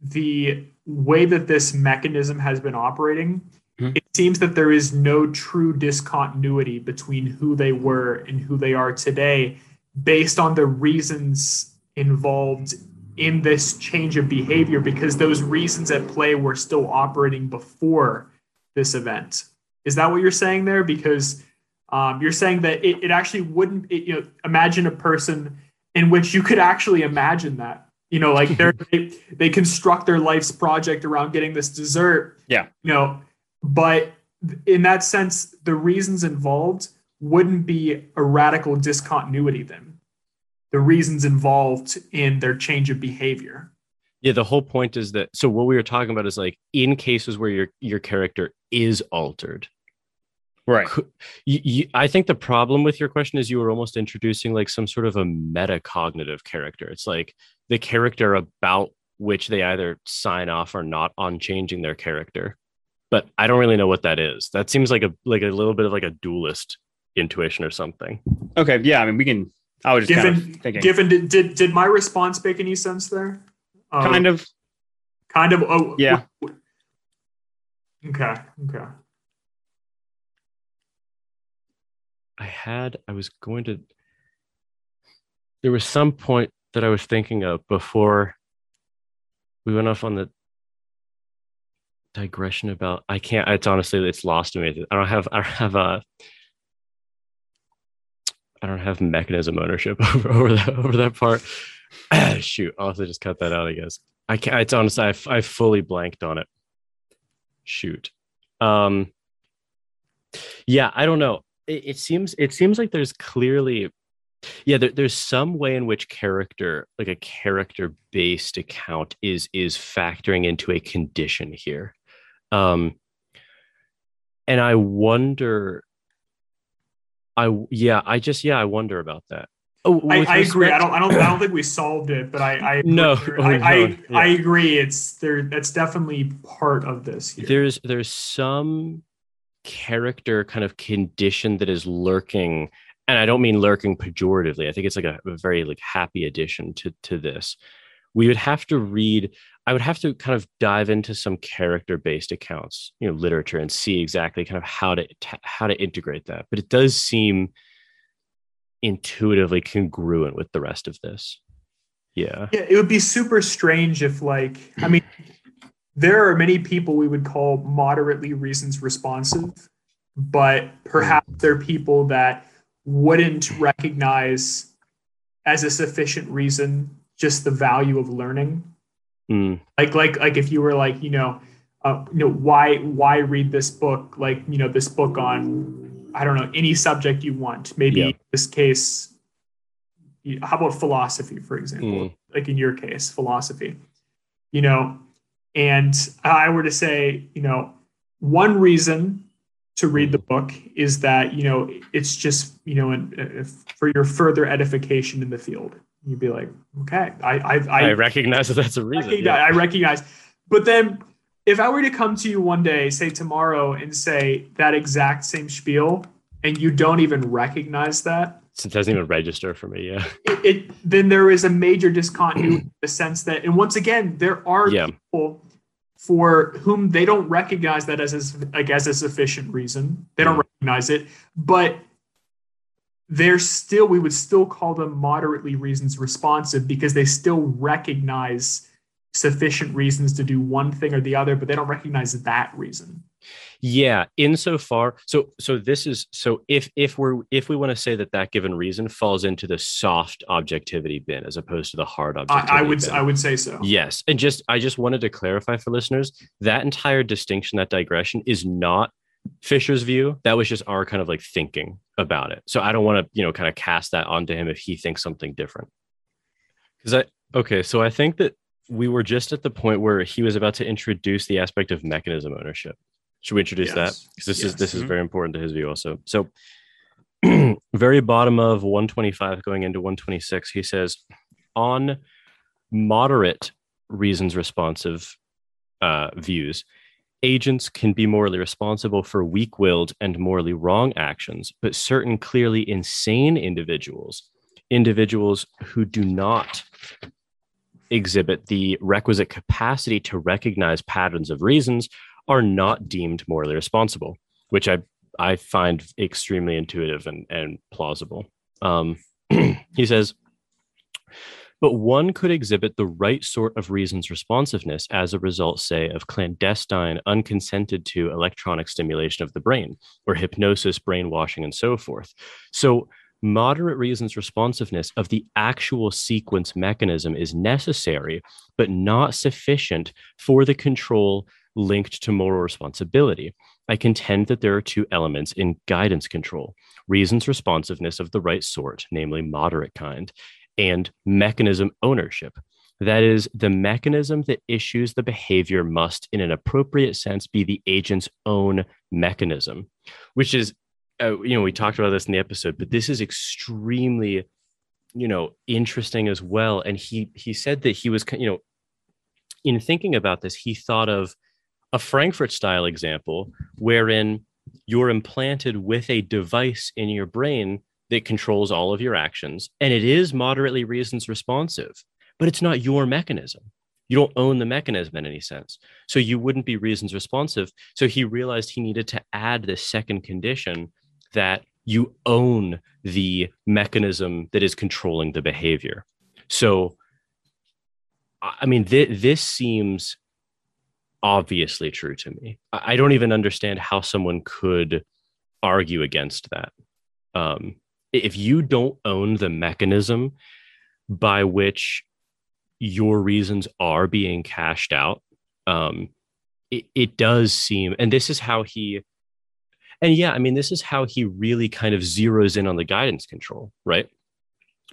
the way that this mechanism has been operating, mm-hmm. it seems that there is no true discontinuity between who they were and who they are today based on the reasons involved in this change of behavior because those reasons at play were still operating before this event. Is that what you're saying there? Because um, you're saying that it, it actually wouldn't, it, you know, imagine a person in which you could actually imagine that, you know, like they they construct their life's project around getting this dessert. Yeah. You know, but in that sense, the reasons involved wouldn't be a radical discontinuity then the reasons involved in their change of behavior. Yeah, the whole point is that so what we were talking about is like in cases where your your character is altered. Right. You, you, I think the problem with your question is you were almost introducing like some sort of a metacognitive character. It's like the character about which they either sign off or not on changing their character. But I don't really know what that is. That seems like a like a little bit of like a dualist intuition or something. Okay, yeah, I mean we can I was just given, kind of thinking. Given, did, did, did my response make any sense there? Uh, kind of. Kind of. Oh, yeah. Okay. Okay. I had, I was going to, there was some point that I was thinking of before we went off on the digression about, I can't, it's honestly, it's lost to me. I don't have, I don't have a, I don't have mechanism ownership over, over that over that part. Shoot, I'll just cut that out. I guess I can't. It's honestly, I, I fully blanked on it. Shoot. Um. Yeah, I don't know. It, it seems it seems like there's clearly, yeah, there, there's some way in which character, like a character based account, is is factoring into a condition here. Um. And I wonder I yeah, I just yeah, I wonder about that. Oh, I, I agree. I don't. I don't. I don't think we solved it, but I. I no, I, I, no, I, yeah. I, agree. It's there. That's definitely part of this. Here. There's there's some character kind of condition that is lurking, and I don't mean lurking pejoratively. I think it's like a, a very like happy addition to to this. We would have to read I would have to kind of dive into some character based accounts, you know, literature and see exactly kind of how to how to integrate that. But it does seem intuitively congruent with the rest of this. Yeah. Yeah, it would be super strange if like I mean there are many people we would call moderately reasons responsive, but perhaps they're people that wouldn't recognize as a sufficient reason just the value of learning Mm. Like like like if you were like you know, uh, you know why why read this book like you know this book on I don't know any subject you want. Maybe yeah. this case, how about philosophy for example? Mm. Like in your case, philosophy. You know, and I were to say you know one reason to read the book is that you know it's just you know uh, for your further edification in the field you'd be like, okay, I I, I, I recognize that that's a reason. Recognize, yeah. I recognize, but then if I were to come to you one day, say tomorrow, and say that exact same spiel, and you don't even recognize that, it doesn't even register for me. Yeah, it, it then there is a major discontinuity in the sense that, and once again, there are yeah. people for whom they don't recognize that as a, like as a sufficient reason. They don't mm. recognize it, but they're still we would still call them moderately reasons responsive because they still recognize sufficient reasons to do one thing or the other but they don't recognize that reason Yeah, insofar, so so this is so if if we're if we want to say that that given reason falls into the soft objectivity bin as opposed to the hard objectivity. I, I would bin. I would say so. Yes, and just I just wanted to clarify for listeners that entire distinction, that digression, is not Fischer's view. That was just our kind of like thinking about it. So I don't want to you know kind of cast that onto him if he thinks something different. Because I okay, so I think that we were just at the point where he was about to introduce the aspect of mechanism ownership. Should we introduce yes. that? Because this yes. is this mm-hmm. is very important to his view also. So very bottom of 125 going into 126, he says on moderate reasons responsive uh, views, agents can be morally responsible for weak willed and morally wrong actions, but certain clearly insane individuals, individuals who do not exhibit the requisite capacity to recognize patterns of reasons are not deemed morally responsible, which I I find extremely intuitive and, and plausible. Um, he says, but one could exhibit the right sort of reasons responsiveness as a result, say, of clandestine, unconsented to electronic stimulation of the brain or hypnosis, brainwashing, and so forth. So moderate reasons responsiveness of the actual sequence mechanism is necessary, but not sufficient for the control linked to moral responsibility. I contend that there are two elements in guidance control reasons responsiveness of the right sort, namely moderate kind, and mechanism ownership. That is, the mechanism that issues the behavior must, in an appropriate sense, be the agent's own mechanism, which is uh, you know, we talked about this in the episode, but this is extremely, you know, interesting as well. And he he said that he was, you know, in thinking about this, he thought of a Frankfurt style example wherein you're implanted with a device in your brain that controls all of your actions, and it is moderately reasons responsive, but it's not your mechanism. You don't own the mechanism in any sense. So you wouldn't be reasons responsive. So he realized he needed to add this second condition that you own the mechanism that is controlling the behavior. So, I mean, th- this seems obviously true to me. I don't even understand how someone could argue against that. Um, if you don't own the mechanism by which your reasons are being cashed out, um, it, it does seem, and this is how he and yeah, I mean, this is how he really kind of zeroes in on the guidance control, right?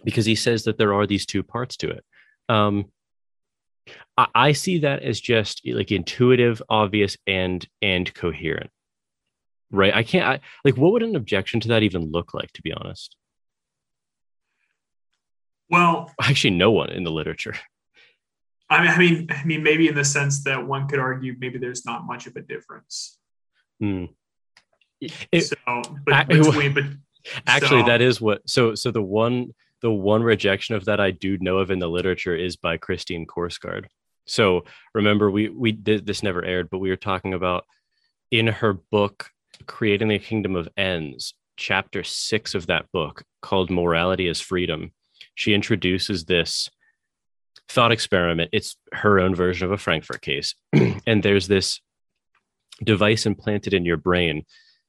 Because he says that there are these two parts to it. Um, I, I see that as just like intuitive, obvious, and and coherent, right? I can't I, like what would an objection to that even look like, to be honest? Well, actually, no one in the literature. I mean, I mean, I mean, maybe in the sense that one could argue maybe there's not much of a difference. Mm. It, so, but, between, but actually, so. that is what. So, so the one, the one rejection of that I do know of in the literature is by Christine Korsgaard. So remember, we we did this never aired, but we were talking about in her book, creating the kingdom of ends, chapter six of that book called "Morality as Freedom." She introduces this thought experiment. It's her own version of a Frankfurt case, and there's this device implanted in your brain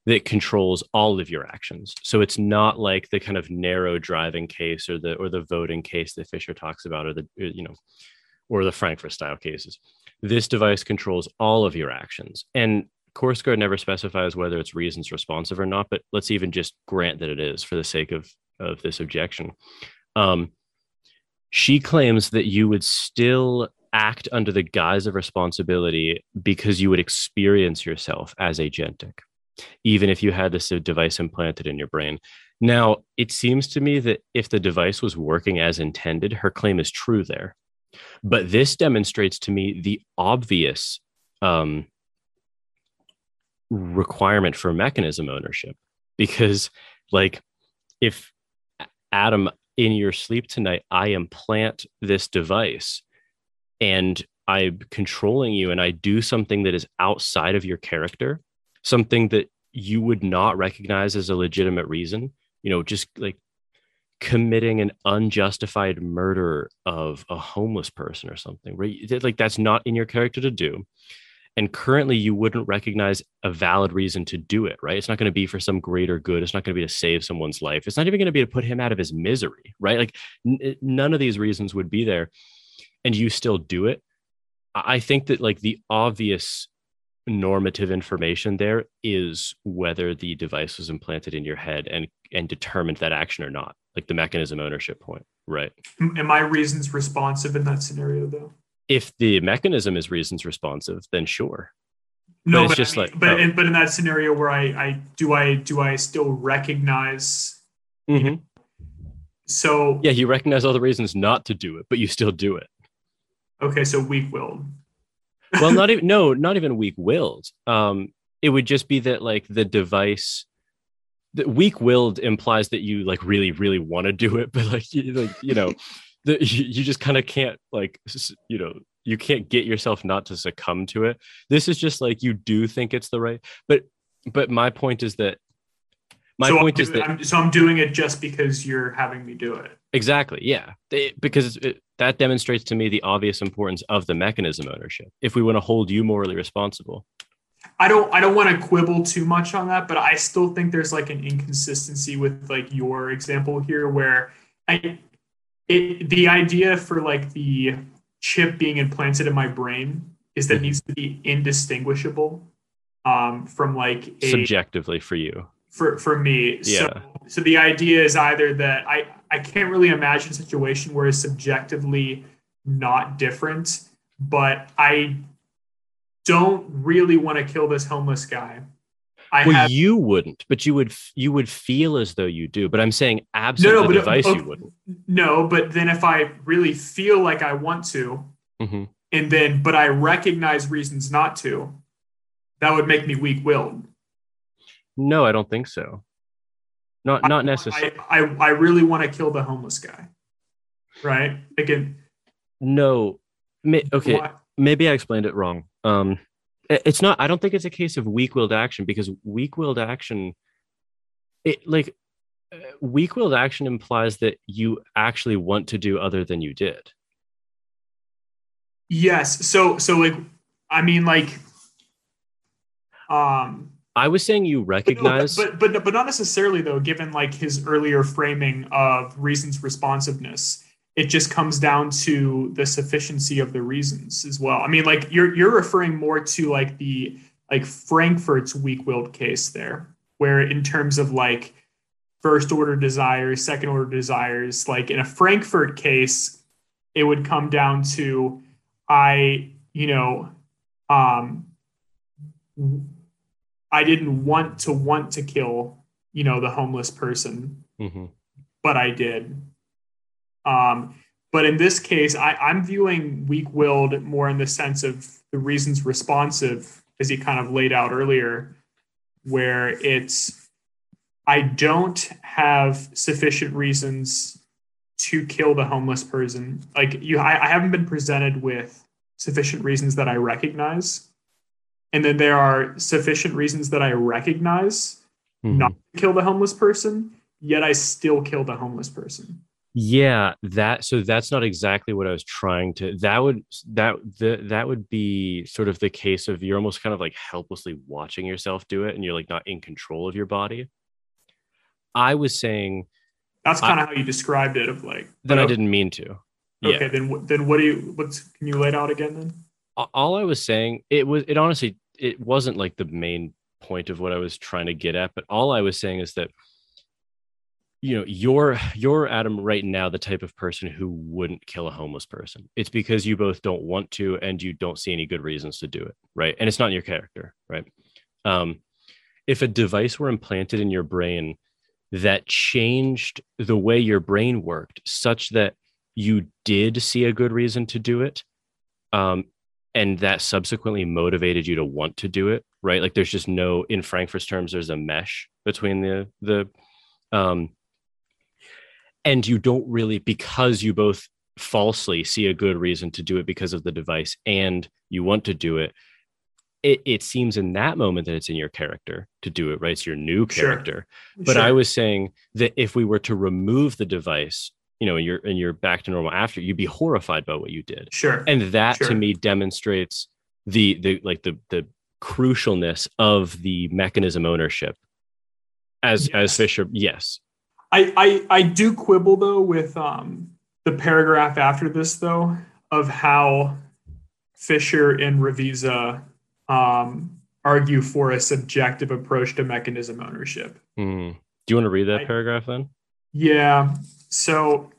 that controls all of your actions. So it's not like the kind of narrow driving case or the or the voting case that Fischer talks about, or the you know, or the Frankfurt style cases. This device controls all of your actions, and Korsgaard never specifies whether it's reasons responsive or not. But let's even just grant that it is for the sake of of this objection. Um, she claims that you would still act under the guise of responsibility because you would experience yourself as agentic even if you had this device implanted in your brain. Now, it seems to me that if the device was working as intended, her claim is true there. But this demonstrates to me the obvious um, requirement for mechanism ownership. Because, like, if Adam, in your sleep tonight, I implant this device and I'm controlling you and I do something that is outside of your character, something that you would not recognize as a legitimate reason, you know, just like committing an unjustified murder of a homeless person or something, right? Like that's not in your character to do. and currently you wouldn't recognize a valid reason to do it right? It's not going to be for some greater good. It's not going to be to save someone's life. It's not even going to be to put him out of his misery right? Like n- none of these reasons would be there and you still do it. I think that like the obvious normative information there is whether the device was implanted in your head and and determined that action or not like the mechanism ownership point right am i reasons responsive in that scenario though if the mechanism is reasons responsive then sure no but it's but just I mean, like but oh. in, but in that scenario where i i do i do i still recognize mm-hmm. so yeah you recognize all the reasons not to do it but you still do it okay so weak-willed well not even no not even weak-willed. Um it would just be that like the device the weak-willed implies that you like really really want to do it but like you, like you know the, you, you just kind of can't like you know you can't get yourself not to succumb to it. This is just like you do think it's the right but but my point is that my so point is that I'm, so i'm doing it just because you're having me do it. Exactly yeah. It, because it, that demonstrates to me the obvious importance of the mechanism ownership if we want to hold you morally responsible. I don't I don't want to quibble too much on that, but I still think there's like an inconsistency with like your example here where I it the idea for like the chip being implanted in my brain is that it needs to be indistinguishable um, from like a, subjectively for you for for me yeah. so so the idea is either that i i can't really imagine a situation where it's subjectively not different but i don't really want to kill this homeless guy. I well, have, you wouldn't, but you would you would feel as though you do. But I'm saying absent no, no, the device, you wouldn't. No, but then if I really feel like I want to, mm-hmm. and then but I recognize reasons not to, that would make me weak-willed. No, I don't think so. Not not necessarily. I, I, I really want to kill the homeless guy, right? Again. No. Okay. Why? Maybe I explained it wrong um it's not i don't think it's a case of weak-willed action because weak-willed action it like uh, weak-willed action implies that you actually want to do other than you did yes so so like i mean like um I was saying you recognize, but, but but but not necessarily though. Given like his earlier framing of reasons responsiveness, it just comes down to the sufficiency of the reasons as well. I mean, like you're you're referring more to like the like Frankfurt's weak-willed case there, where in terms of like first order desires, second order desires, like in a Frankfurt case, it would come down to I, you know, um I didn't want to want to kill, you know, the homeless person, mm-hmm. but I did um, but in this case, I, I'm viewing weak willed more in the sense of the reasons responsive, as he kind of laid out earlier, where it's I don't have sufficient reasons to kill the homeless person. Like you, I, I haven't been presented with sufficient reasons that I recognize. And then there are sufficient reasons that I recognize mm-hmm. not to kill the homeless person, yet I still kill the homeless person. Yeah, that so that's not exactly what I was trying to. That would that the that would be sort of the case of you're almost kind of like helplessly watching yourself do it, and you're like not in control of your body. I was saying that's kind of how you described it. Of like, then I didn't mean to. Okay, yeah. then then what do you? What's can you lay it out again? Then all I was saying it was it honestly it wasn't like the main point of what I was trying to get at, but all I was saying is that you know you're you're adam right now the type of person who wouldn't kill a homeless person. It's because you both don't want to and you don't see any good reasons to do it right? And it's not in your character right? Um if a device were implanted in your brain that changed the way your brain worked such that you did see a good reason to do it um and that subsequently motivated you to want to do it right like there's just no in frankfurt's terms there's a mesh between the the um and you don't really because you both falsely see a good reason to do it because of the device and you want to do it it, it seems in that moment that it's in your character to do it right it's your new character sure. but sure. i was saying that if we were to remove the device you know and you're and you're back to normal after you'd be horrified by what you did sure and that sure. to me demonstrates the the like the the crucialness of the mechanism ownership as yes. as Fischer. Yes, I, I I do quibble though with um the paragraph after this though of how Fischer and Ravizza um, argue for a subjective approach to mechanism ownership. Mm. Do you want to read that I, paragraph then? Yeah. So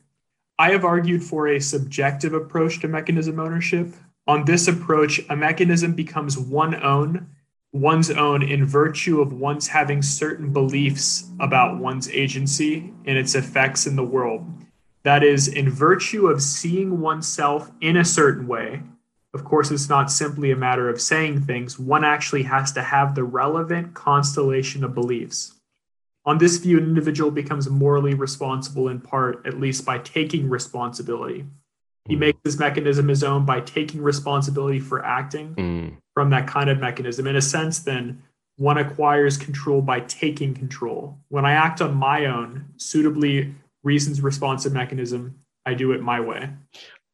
I have argued for a subjective approach to mechanism ownership. On this approach, a mechanism becomes one own, one's own in virtue of one's having certain beliefs about one's agency and its effects in the world. That is, in virtue of seeing oneself in a certain way. Of course, it's not simply a matter of saying things, one actually has to have the relevant constellation of beliefs. On this view, an individual becomes morally responsible in part, at least by taking responsibility. He mm. makes this mechanism his own by taking responsibility for acting mm. from that kind of mechanism. In a sense, then, one acquires control by taking control. When I act on my own, suitably reasons responsive mechanism, I do it my way.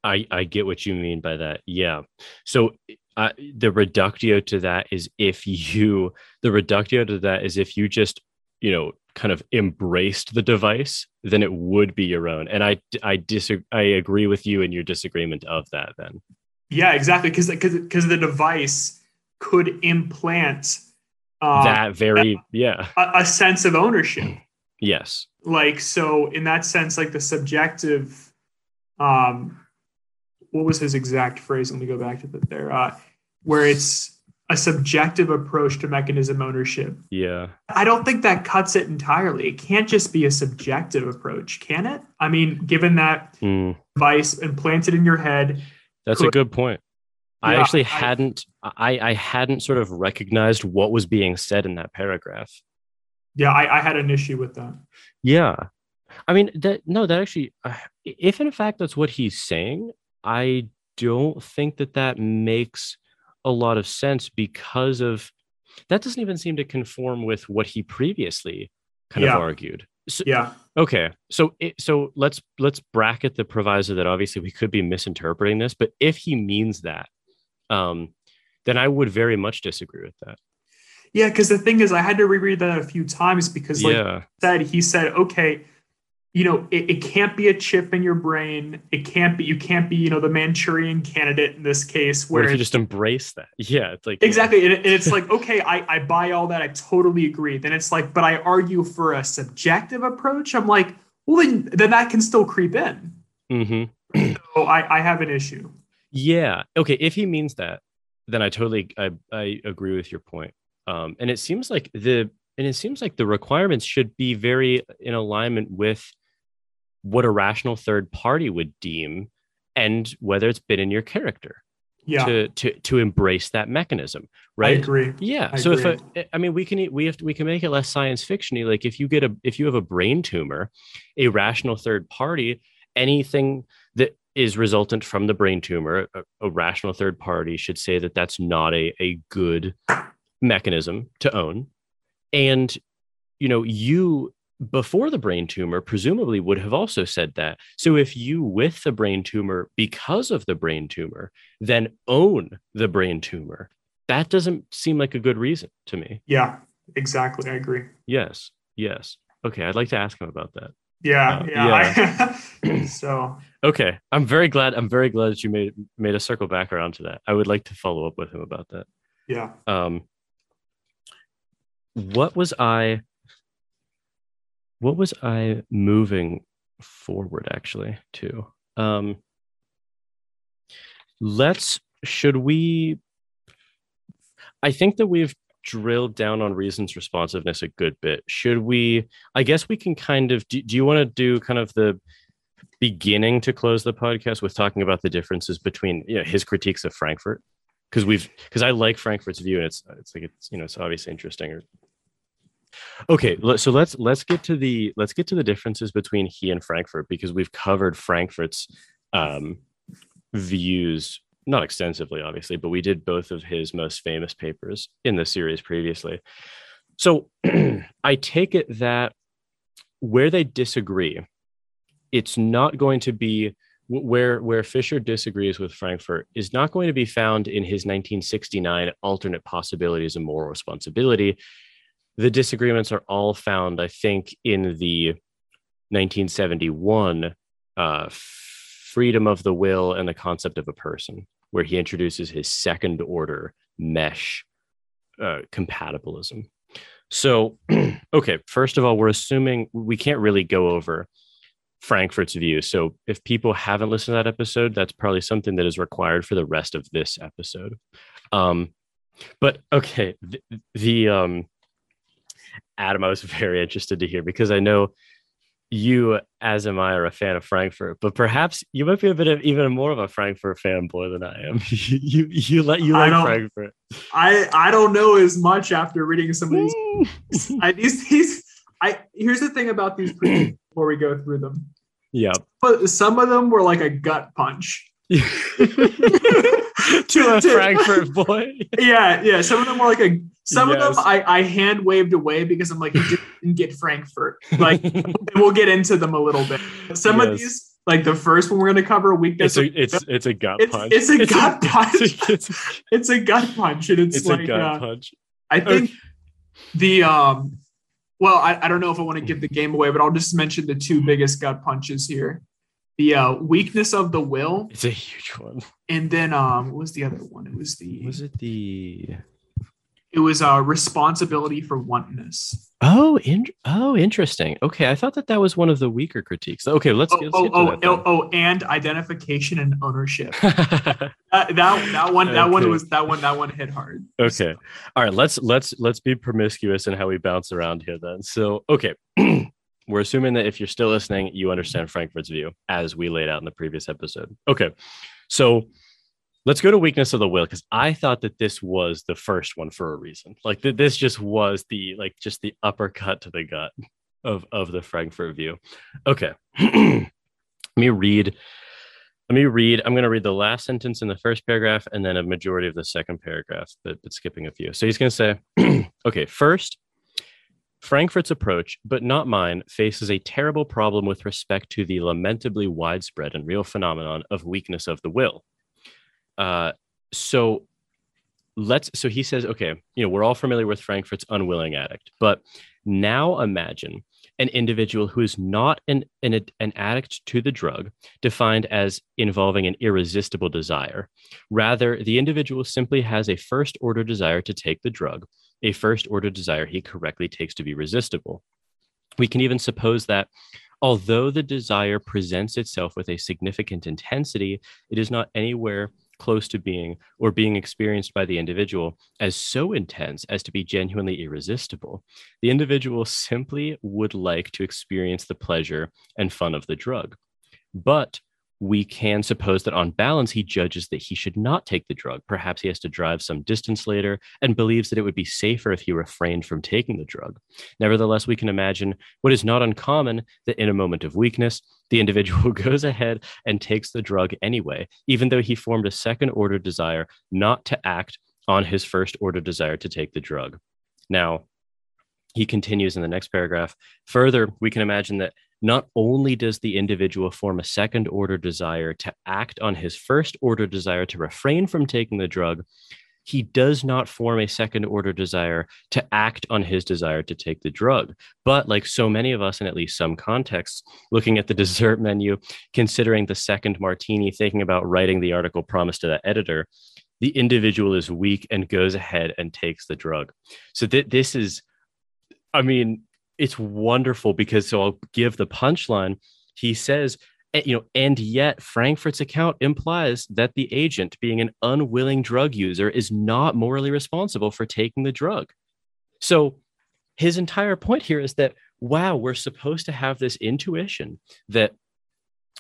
I, I get what you mean by that. Yeah. So uh, the reductio to that is if you, the reductio to that is if you just, you know, kind of embraced the device, then it would be your own. And I I disagree. I agree with you in your disagreement of that. Then. Yeah, exactly. Because because the device could implant uh, that very a, yeah a, a sense of ownership. Yes. Like so, in that sense, like the subjective. Um, what was his exact phrase? Let me go back to that there. Uh, where it's a subjective approach to mechanism ownership. Yeah. I don't think that cuts it entirely. It can't just be a subjective approach, can it? I mean, given that mm. device implanted in your head. That's could, a good point. I yeah, actually I, hadn't I, I hadn't sort of recognized what was being said in that paragraph. Yeah, I, I had an issue with that. Yeah. I mean that no, that actually uh, if in fact that's what he's saying, I don't think that that makes a lot of sense because of that doesn't even seem to conform with what he previously kind yeah. of argued. So, yeah. Okay. So it, so let's let's bracket the proviso that obviously we could be misinterpreting this, but if he means that, um, then I would very much disagree with that. Yeah, because the thing is, I had to reread that a few times because, like yeah. said, he said, okay, you know, it, it, can't be a chip in your brain. It can't be, you can't be, you know, the Manchurian candidate in this case. Where if you just embrace that? Yeah. It's like, exactly. And, it's like, okay, I, I buy all that. I totally agree. Then it's like, but I argue for a subjective approach. I'm like, well, then, then that can still creep in. Mm-hmm. so I, I have an issue. Yeah. Okay. If he means that, then I totally, I, I agree with your point. Um, and it seems like the, and it seems like the requirements should be very in alignment with what a rational third party would deem and whether it's been in your character yeah. to to to embrace that mechanism right? I agree. Yeah. I so agree. if a, I mean we can we have to, we can make it less science fictiony. Like if you get a if you have a brain tumor a rational third party anything that is resultant from the brain tumor a, a rational third party should say that that's not a a good mechanism to own. And you know you before the brain tumor presumably would have also said that. So if you with the brain tumor because of the brain tumor, then own the brain tumor, that doesn't seem like a good reason to me. Yeah, exactly. I agree. Yes. Yes. Okay. I'd like to ask him about that. Yeah. Uh, yeah. yeah. so okay. I'm very glad. I'm very glad that you made made a circle back around to that. I would like to follow up with him about that. Yeah. Um what was I what was I moving forward actually to? Um, let's should we I think that we've drilled down on reasons responsiveness a good bit. Should we I guess we can kind of do, do you want to do kind of the beginning to close the podcast with talking about the differences between you know, his critiques of Frankfurt? Because we've because I like Frankfurt's view and it's it's like it's you know it's obviously interesting or Okay, so let's let's get to the let's get to the differences between he and Frankfurt because we've covered Frankfurt's um, views not extensively, obviously, but we did both of his most famous papers in the series previously. So I take it that where they disagree, it's not going to be where where Fischer disagrees with Frankfurt is not going to be found in his 1969 alternate possibilities of moral responsibility. The disagreements are all found, I think, in the 1971 uh, freedom of the will and the concept of a person, where he introduces his second order mesh uh, compatibilism. So, okay, first of all, we're assuming we can't really go over Frankfurt's view. So if people haven't listened to that episode, that's probably something that is required for the rest of this episode. Um, but okay, the, the um, Adam, I was very interested to hear because I know you, as am I, are a fan of Frankfurt, but perhaps you might be a bit of even more of a Frankfurt fanboy than I am. you you let you like Frankfurt. I I don't know as much after reading some of these. I, these these I here's the thing about these before we go through them. Yeah. But some of them were like a gut punch. to, a Frankfurt boy. Yeah, yeah. Some of them were like a some yes. of them I, I hand waved away because I'm like, you didn't get Frankfurt. Like we'll get into them a little bit. Some yes. of these, like the first one we're gonna cover, weakness. It's a, it's, it's a gut it's, punch. It's a it's gut a, punch. It's a, it's a, gut punch, and it's, it's like a gut uh, punch. I think okay. the um well, I, I don't know if I want to give the game away, but I'll just mention the two biggest gut punches here. The uh, weakness of the will. It's a huge one. And then um, what was the other one? It was the Was it the it was a uh, responsibility for wantonness. Oh, in- oh, interesting. Okay, I thought that that was one of the weaker critiques. Okay, let's. Oh, let's oh, oh, oh, oh, and identification and ownership. that, that that one that okay. one was that one that one hit hard. Okay, all right. Let's let's let's be promiscuous in how we bounce around here. Then, so okay, we're assuming that if you're still listening, you understand Frankfurt's view as we laid out in the previous episode. Okay, so let's go to weakness of the will because i thought that this was the first one for a reason. Like th- this just was the like just the uppercut to the gut of of the frankfurt view. Okay. Let me read let me read i'm going to read the last sentence in the first paragraph and then a majority of the second paragraph but, but skipping a few. So he's going to say okay first Frankfurt's approach, but not mine, faces a terrible problem with respect to the lamentably widespread and real phenomenon of weakness of the will. Uh, so let's so he says okay you know we're all familiar with frankfurt's unwilling addict but now imagine an individual who is not an, an, an addict to the drug defined as involving an irresistible desire. Rather the individual simply has a first order desire to take the drug a first order desire he correctly takes to be resistible. We can even suppose that although the desire presents itself with a significant intensity it is not anywhere close to being or being experienced by the individual as so intense as to be genuinely irresistible. The individual simply would like to experience the pleasure and fun of the drug. But we can suppose that on balance, he judges that he should not take the drug. Perhaps he has to drive some distance later and believes that it would be safer if he refrained from taking the drug. Nevertheless, we can imagine what is not uncommon that in a moment of weakness, the individual goes ahead and takes the drug anyway, even though he formed a second order desire not to act on his first order desire to take the drug. Now, he continues in the next paragraph. Further, we can imagine that not only does the individual form a second order desire to act on his first order desire to refrain from taking the drug, he does not form a second order desire to act on his desire to take the drug. But like so many of us in at least some contexts, looking at the dessert menu, considering the second martini, thinking about writing the article promised to the editor, the individual is weak and goes ahead and takes the drug. So th- this is, I mean, it's wonderful because so I'll give the punchline. He says, you know, and yet Frankfurt's account implies that the agent, being an unwilling drug user, is not morally responsible for taking the drug. So his entire point here is that, wow, we're supposed to have this intuition that,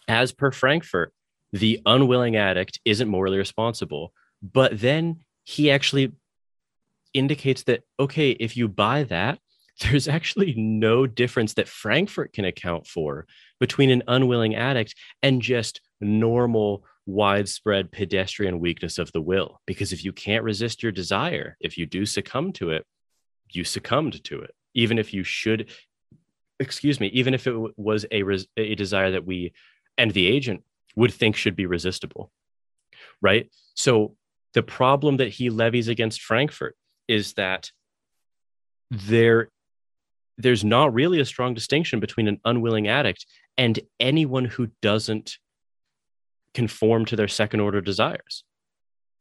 as per Frankfurt, the unwilling addict isn't morally responsible. But then he actually indicates that, okay, if you buy that, there's actually no difference that Frankfurt can account for between an unwilling addict and just normal widespread pedestrian weakness of the will. Because if you can't resist your desire, if you do succumb to it, you succumbed to it. Even if you should, excuse me, even if it was a, res- a desire that we and the agent would think should be resistible. Right. So the problem that he levies against Frankfurt is that there there's not really a strong distinction between an unwilling addict and anyone who doesn't conform to their second order desires.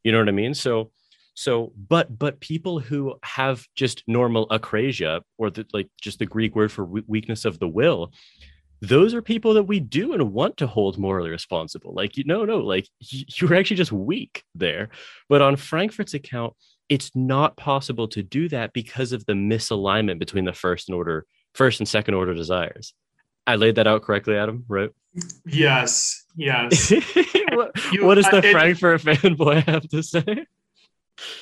You know what I mean? So so but but people who have just normal akrasia or the, like just the Greek word for weakness of the will, those are people that we do and want to hold morally responsible. Like, you no, no, like you're actually just weak there. But on Frankfurt's account, it's not possible to do that because of the misalignment between the first and order, first and second order desires. I laid that out correctly, Adam, right? Yes. Yes. what, you, what, does the I, Frankfurt fanboy have to say?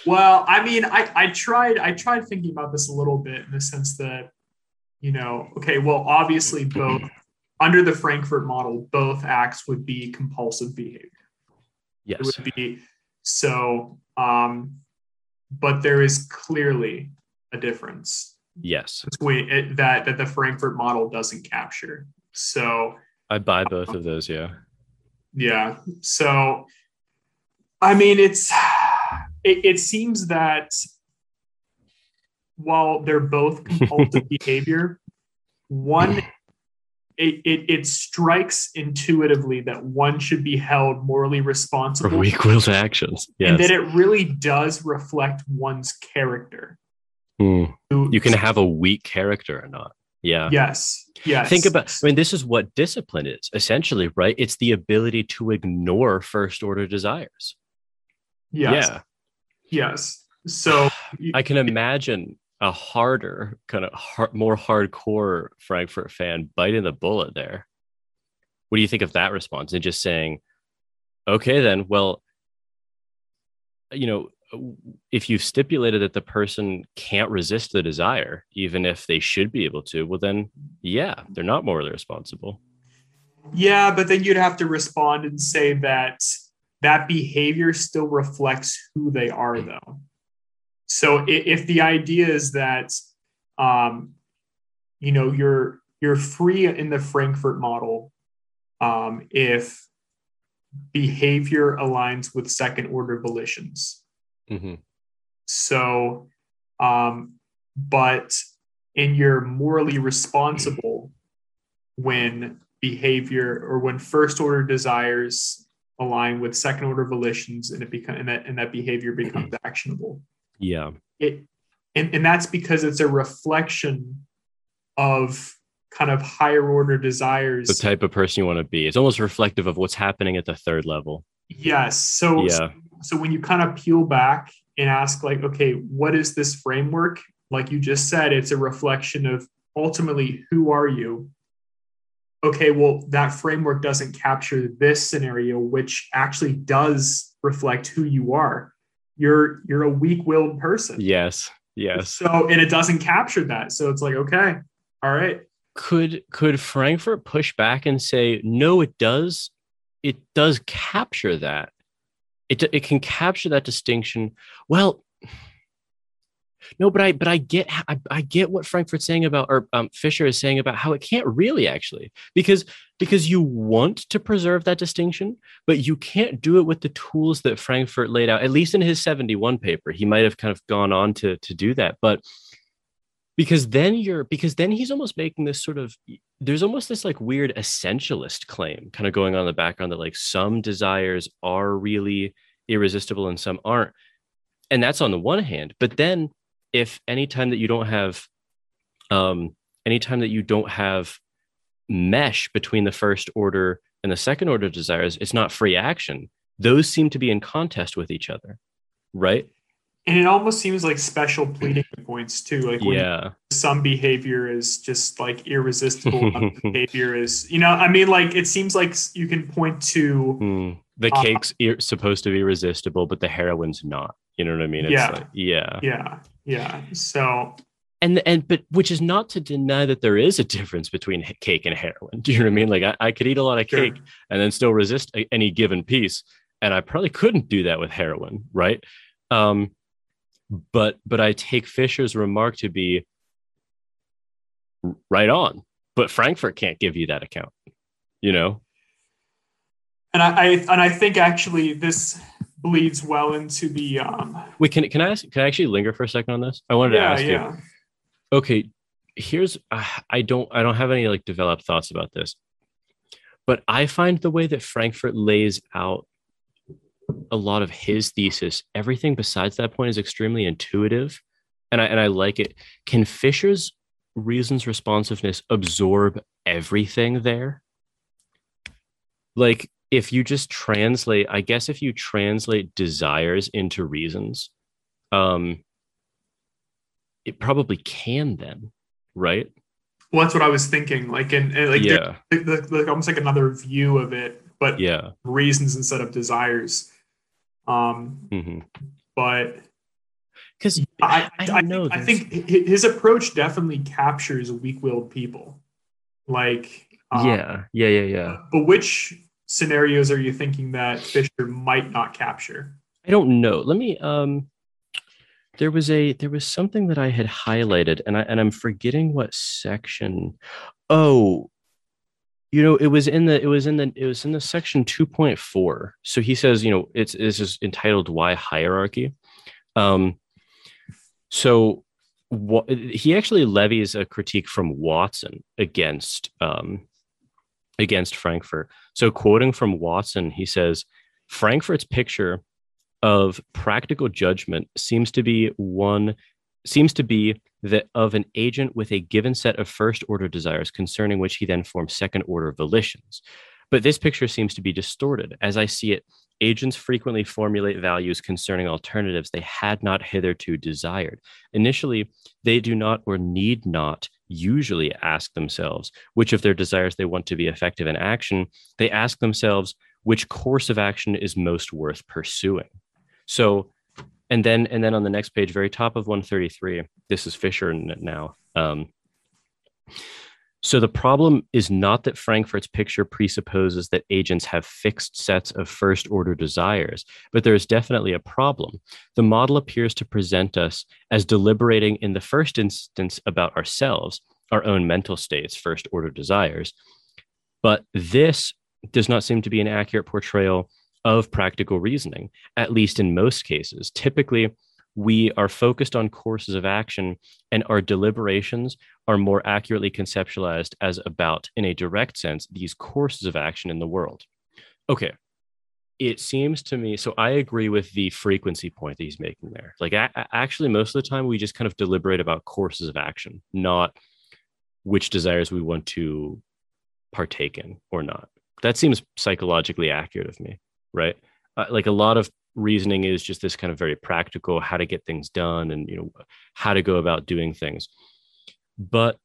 Well, I mean, I, I tried I tried thinking about this a little bit in the sense that, you know, okay, well, obviously both under the Frankfurt model, both acts would be compulsive behavior. Yes. It would be so um, but there is clearly a difference. Yes. Between it, that that the Frankfurt model doesn't capture. So I buy um, both of those, yeah. Yeah. So I mean it's it, it seems that while they're both compulsive behavior, one it, it, it, strikes intuitively that one should be held morally responsible for weak willed actions. Yes. And that it really does reflect one's character. Mm. You can have a weak character or not. Yeah. Yes. Yes. Think about, I mean, this is what discipline is essentially, right? It's the ability to ignore first order desires. Yes. Yeah. Yes. So I can imagine a harder kind of hard, more hardcore Frankfurt fan biting the bullet there. What do you think of that response? And just saying, okay, then, well, you know, if you've stipulated that the person can't resist the desire, even if they should be able to, well, then, yeah, they're not morally responsible. Yeah, but then you'd have to respond and say that that behavior still reflects who they are, mm. though. So if the idea is that, um, you know, you're you're free in the Frankfurt model um, if behavior aligns with second order volitions. Mm-hmm. So, um, but in your morally responsible when behavior or when first order desires align with second order volitions and it become and that and that behavior becomes actionable. Yeah. It and, and that's because it's a reflection of kind of higher order desires. The type of person you want to be. It's almost reflective of what's happening at the third level. Yes. So yeah. so, so when you kind of peel back and ask like, okay, what is this framework? Like you just said, it's a reflection of ultimately who are you? Okay, well, that framework doesn't capture this scenario, which actually does reflect who you are you're you're a weak-willed person. Yes. Yes. So and it doesn't capture that. So it's like, okay, all right. Could could Frankfurt push back and say, no, it does, it does capture that. It it can capture that distinction. Well, no, but I but I get I, I get what Frankfurt's saying about or um, Fischer is saying about how it can't really actually because because you want to preserve that distinction, but you can't do it with the tools that Frankfurt laid out. At least in his seventy one paper, he might have kind of gone on to to do that, but because then you're because then he's almost making this sort of there's almost this like weird essentialist claim kind of going on in the background that like some desires are really irresistible and some aren't and that's on the one hand but then if anytime that you don't have um anytime that you don't have mesh between the first order and the second order desires it's not free action. Those seem to be in contest with each other right and it almost seems like special pleading points too like yeah some behavior is just like irresistible behavior is you know i mean like it seems like you can point to mm. the uh, cake's ir- supposed to be irresistible but the heroin's not you know what i mean it's yeah like, yeah yeah yeah. So and and but which is not to deny that there is a difference between cake and heroin. Do you know what I mean? Like I, I could eat a lot of cake sure. and then still resist a, any given piece, and I probably couldn't do that with heroin, right? Um, but but I take Fischer's remark to be right on. But Frankfurt can't give you that account, you know. And I, I and I think actually this bleeds well into the um wait can can i ask can i actually linger for a second on this i wanted yeah, to ask yeah. you okay here's uh, i don't i don't have any like developed thoughts about this but i find the way that frankfurt lays out a lot of his thesis everything besides that point is extremely intuitive and i and i like it. Can fischer's reasons responsiveness absorb everything there? Like if you just translate i guess if you translate desires into reasons um it probably can then right? Well that's what i was thinking like and, like yeah. like, like almost like another view of it but yeah. reasons instead of desires um mm-hmm. but because I, I, I, know I think his approach definitely captures weak-willed people like um, yeah yeah yeah yeah but which scenarios are you thinking that Fischer might not capture? I don't know. Let me um there was a there was something that I had highlighted and I and I'm forgetting what section. Oh, you know, it was in the it was in the it was in the section 2.4. So he says, you know, it's this is entitled why hierarchy. Um so what he actually levies a critique from Watson against um against Frankfurt. So, quoting from Watson, he says Frankfurt's picture of practical judgment seems to be one seems to be that of an agent with a given set of first order desires concerning which he then forms second order volitions. But this picture seems to be distorted. As I see it, agents frequently formulate values concerning alternatives they had not hitherto desired. Initially, they do not or need not usually ask themselves which of their desires they want to be effective in action. They ask themselves which course of action is most worth pursuing. So, and then and then on the next page, very top of 133, this is Fischer now. Um, so the problem is not that Frankfurt's picture presupposes that agents have fixed sets of first order desires, but there is definitely a problem. The model appears to present us as deliberating in the first instance about ourselves, our own mental states, first order desires. But this does not seem to be an accurate portrayal of practical reasoning, at least in most cases. Typically, we are focused on courses of action and our deliberations are more accurately conceptualized as about, in a direct sense, these courses of action in the world. Okay. It seems to me, so I agree with the frequency point that he's making there. Like, actually, most of the time, we just kind of deliberate about courses of action, not which desires we want to partake in or not. That seems psychologically accurate of me, right? Uh, like a lot of reasoning is just this kind of very practical how to get things done and you know how to go about doing things but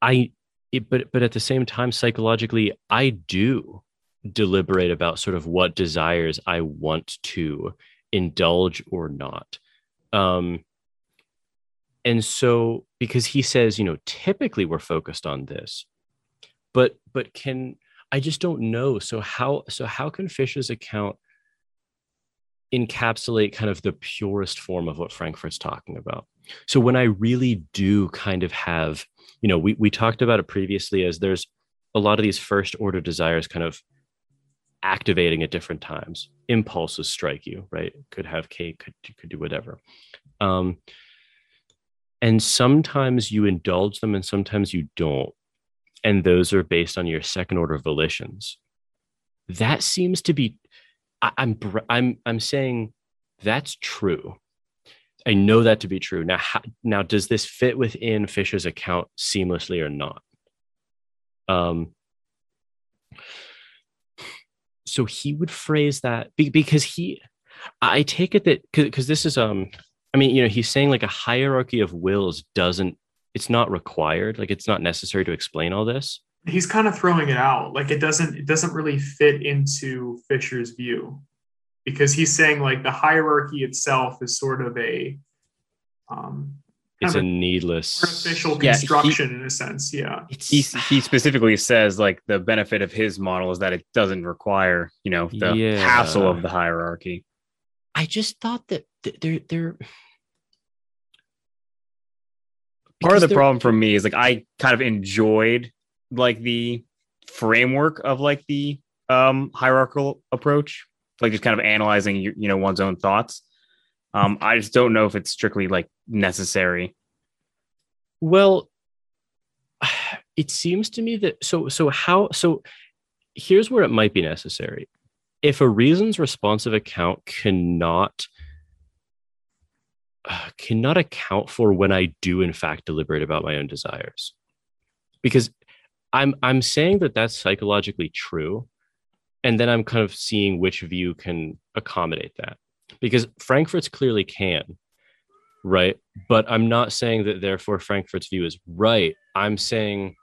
i it, but but at the same time psychologically i do deliberate about sort of what desires i want to indulge or not um and so because he says you know typically we're focused on this but but can i just don't know so how so how can fish's account encapsulate kind of the purest form of what Frankfurt's talking about. So when I really do kind of have, you know, we, we talked about it previously as there's a lot of these first order desires kind of activating at different times. Impulses strike you, right? Could have cake, could, could do whatever. Um, and sometimes you indulge them and sometimes you don't. And those are based on your second order volitions. That seems to be I, I'm, I'm I'm saying that's true. I know that to be true. Now, how, now does this fit within Fischer's account seamlessly or not? Um, so he would phrase that because he, I take it that because this is um, I mean, you know, he's saying like a hierarchy of wills doesn't, it's not required, like it's not necessary to explain all this. He's kind of throwing it out like it doesn't it doesn't really fit into fischer's view. Because he's saying like the hierarchy itself is sort of a um it's a needless artificial construction yeah, he, in a sense yeah. He, he specifically says like the benefit of his model is that it doesn't require you know the yeah. hassle of the hierarchy. I just thought that they're they're part of the problem for me is like i kind of enjoyed like the framework of like the um, hierarchical approach, like just kind of analyzing you, know one's own thoughts. Um, I just don't know if it's strictly like necessary. Well, it seems to me that so so how so here's where it might be necessary. If a reasons responsive account cannot Uh, cannot account for when I do in fact deliberate about my own desires, because I'm I'm saying that that's psychologically true, and then I'm kind of seeing which view can accommodate that, because Frankfurt's clearly can, right? But I'm not saying that therefore Frankfurt's view is right. I'm saying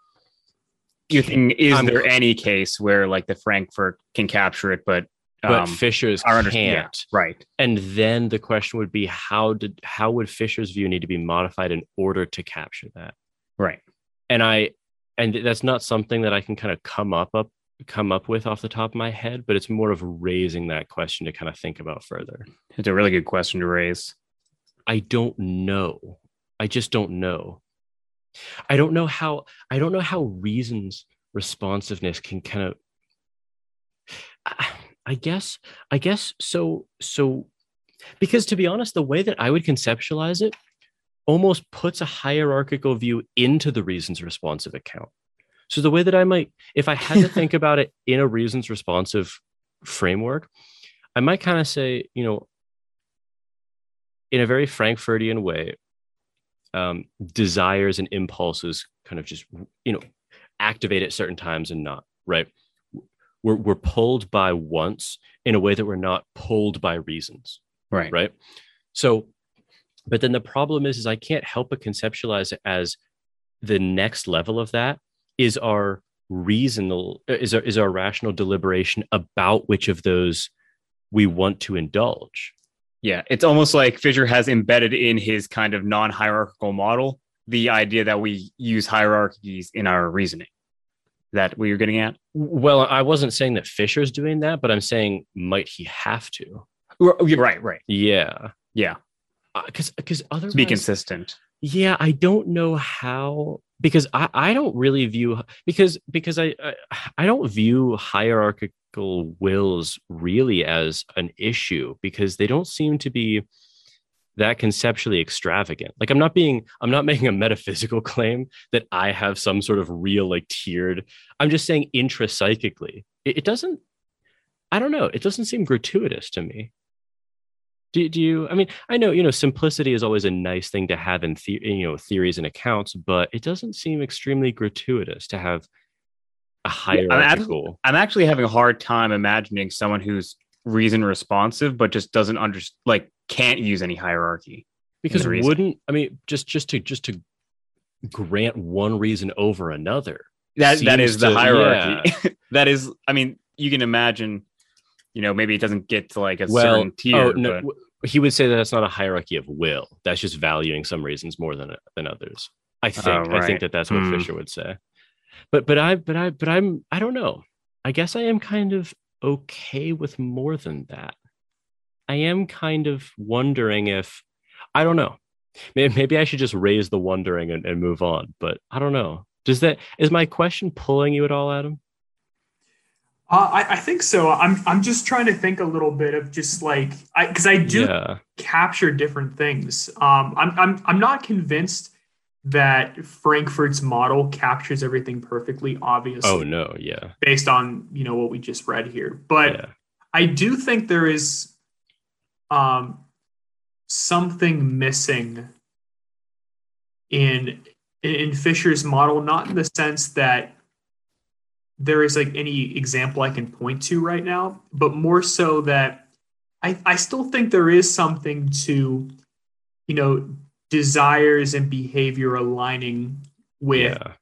you think is I'm, there any case where like the Frankfurt can capture it, but um, but Fischer's can't, yeah, right? And then the question would be how did how would Fischer's view need to be modified in order to capture that, right? And I and that's not something that I can kind of come up up come up with off the top of my head, but it's more of raising that question to kind of think about further. It's a really good question to raise. I don't know. I just don't know. I don't know how I don't know how reasons responsiveness can kind of I guess I guess so so because to be honest the way that I would conceptualize it almost puts a hierarchical view into the reasons responsive account. So the way that I might if I had to think about it in a reasons responsive framework I might kind of say, you know, in a very Frankfurtian way, um, desires and impulses kind of just you know activate at certain times and not right we're, we're pulled by wants in a way that we're not pulled by reasons right. right? So but then the problem is is i can't help but conceptualize it as the next level of that is our reasonable is our, is our rational deliberation about which of those we want to indulge. Yeah, it's almost like Fischer has embedded in his kind of non hierarchical model the idea that we use hierarchies in our reasoning. That what you're getting at? Well, I wasn't saying that Fischer's doing that, but I'm saying might he have to? Right, right. Yeah, yeah. Because uh, because otherwise, be consistent. Yeah, I don't know how because I, I don't really view because because I, I I don't view hierarchical wills really as an issue because they don't seem to be that conceptually extravagant. Like I'm not being I'm not making a metaphysical claim that I have some sort of real like tiered. I'm just saying intrapsychically. It, it doesn't I don't know, it doesn't seem gratuitous to me. Do, do you i mean i know you know simplicity is always a nice thing to have in the, you know theories and accounts but it doesn't seem extremely gratuitous to have a hierarchical i'm, I'm actually having a hard time imagining someone who's reason responsive but just doesn't understand like can't use any hierarchy because wouldn't i mean just just to just to grant one reason over another that that is the to, hierarchy yeah. that is i mean you can imagine you know, maybe it doesn't get to like a well, certain tier. Oh, no, but... He would say that that's not a hierarchy of will. That's just valuing some reasons more than than others. I think. Oh, right. I think that that's what mm. Fischer would say. But but I but I but I'm I don't know. I guess I am kind of okay with more than that. I am kind of wondering if I don't know. Maybe, I should just raise the wondering and, and move on. But I don't know. Does that is my question pulling you at all, Adam? Uh, I, I, think so. I'm I'm just trying to think a little bit of just like I because I do yeah. capture different things. Um, I'm I'm I'm not convinced that Frankfurt's model captures everything perfectly. Obviously, oh no, yeah, based on you know what we just read here, but yeah. I do think there is um something missing in in Fischer's model, not in the sense that there is like any example I can point to right now, but more so that I, I still think there is something to, you know, desires and behavior aligning with yeah.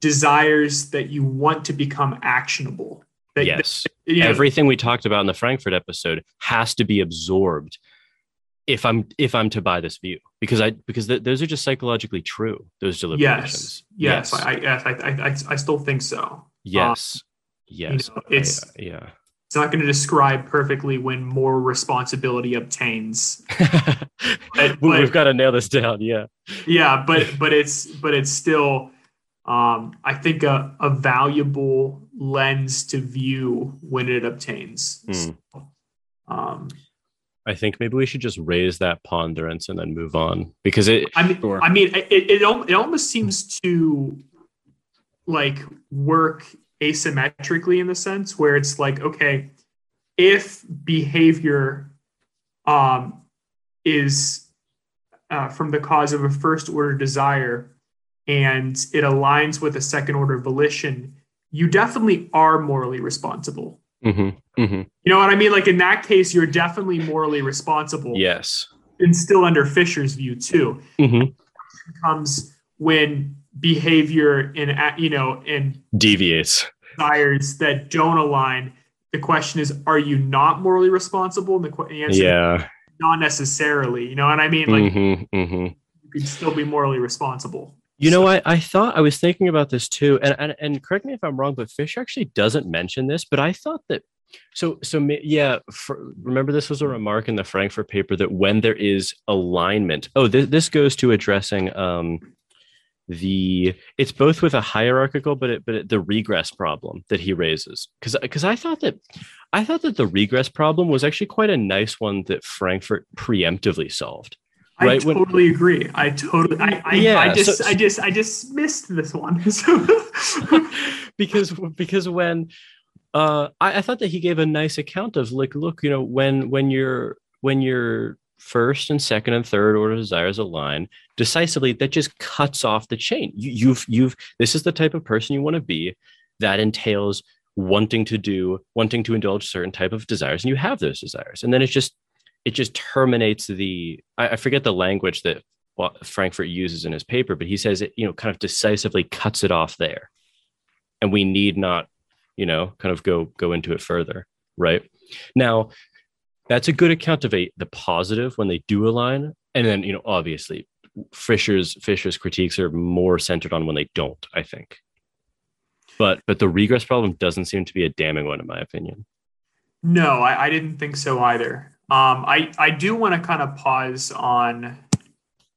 desires that you want to become actionable. That, yes. That, you know, Everything we talked about in the Frankfurt episode has to be absorbed if I'm if I'm to buy this view because I because th- those are just psychologically true. Those deliberations. Yes. Yes. yes. I, I, I, I, I still think so. Yes. Um, yes. You know, it's I, yeah. It's not going to describe perfectly when more responsibility obtains. but, We've got to nail this down. Yeah. Yeah, but but it's but it's still, um, I think a, a valuable lens to view when it obtains. Mm. So, um, I think maybe we should just raise that ponderance and then move on because it. I mean. I mean, it, it, it almost seems to like work asymmetrically in the sense where it's like, okay, if behavior um, is uh, from the cause of a first order desire and it aligns with a second order volition, you definitely are morally responsible. Mm-hmm, mm-hmm. You know what I mean? Like in that case, you're definitely morally responsible. Yes. And still under Fischer's view too. Mm-hmm. Comes when behavior in you know in deviates desires that don't align. The question is, are you not morally responsible? And the, answer yeah, not necessarily. You know what I mean? Like mm-hmm, mm-hmm. you could still be morally responsible. You know, I, I thought I was thinking about this too, and, and and correct me if I'm wrong, but Fischer actually doesn't mention this, but I thought that so so yeah. For, remember, this was a remark in the Frankfurt paper that when there is alignment, oh, th- this goes to addressing um, the it's both with a hierarchical, but it, but it, the regress problem that he raises because because I thought that I thought that the regress problem was actually quite a nice one that Frankfurt preemptively solved Right? I totally when, agree. I totally. I, I, yeah, I just, so, I just, I just missed this one. because because when uh, I, I thought that he gave a nice account of like, look, you know, when when you're when your first and second and third order desires align decisively, that just cuts off the chain. You, you've you've this is the type of person you want to be. That entails wanting to do, wanting to indulge certain type of desires, and you have those desires, and then it's just it just terminates the I, I forget the language that Frankfurt uses in his paper, but he says it, you know, kind of decisively cuts it off there. And we need not, you know, kind of go go into it further. Right. Now, that's a good account of a the positive when they do align. And then, you know, obviously Fischer's Fischer's critiques are more centered on when they don't, I think. But but the regress problem doesn't seem to be a damning one in my opinion. No, I, I didn't think so either. Um, I I do want to kind of pause on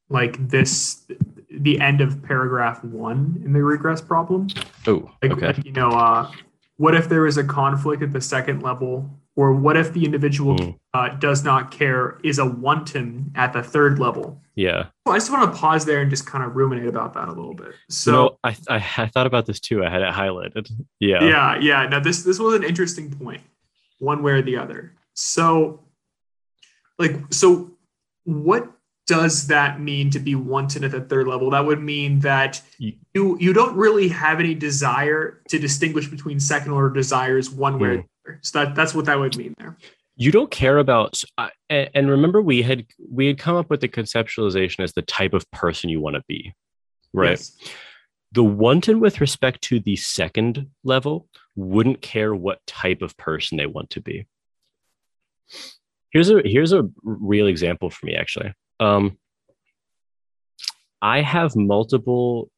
like this the end of paragraph one in the regress problem. Oh, like, okay. Like, you know, uh, what if there is a conflict at the second level, or what if the individual mm. uh, does not care is a wanton at the third level? Yeah. Well, I just want to pause there and just kind of ruminate about that a little bit. So you know, I, I I thought about this too. I had it highlighted. Yeah. Yeah, yeah. Now this this was an interesting point, one way or the other. So like so what does that mean to be wanted at the third level that would mean that you you don't really have any desire to distinguish between second order desires one way mm. or the other so that, that's what that would mean there you don't care about uh, and remember we had we had come up with the conceptualization as the type of person you want to be right yes. the wanton with respect to the second level wouldn't care what type of person they want to be Here's a here's a real example for me actually. Um, I have multiple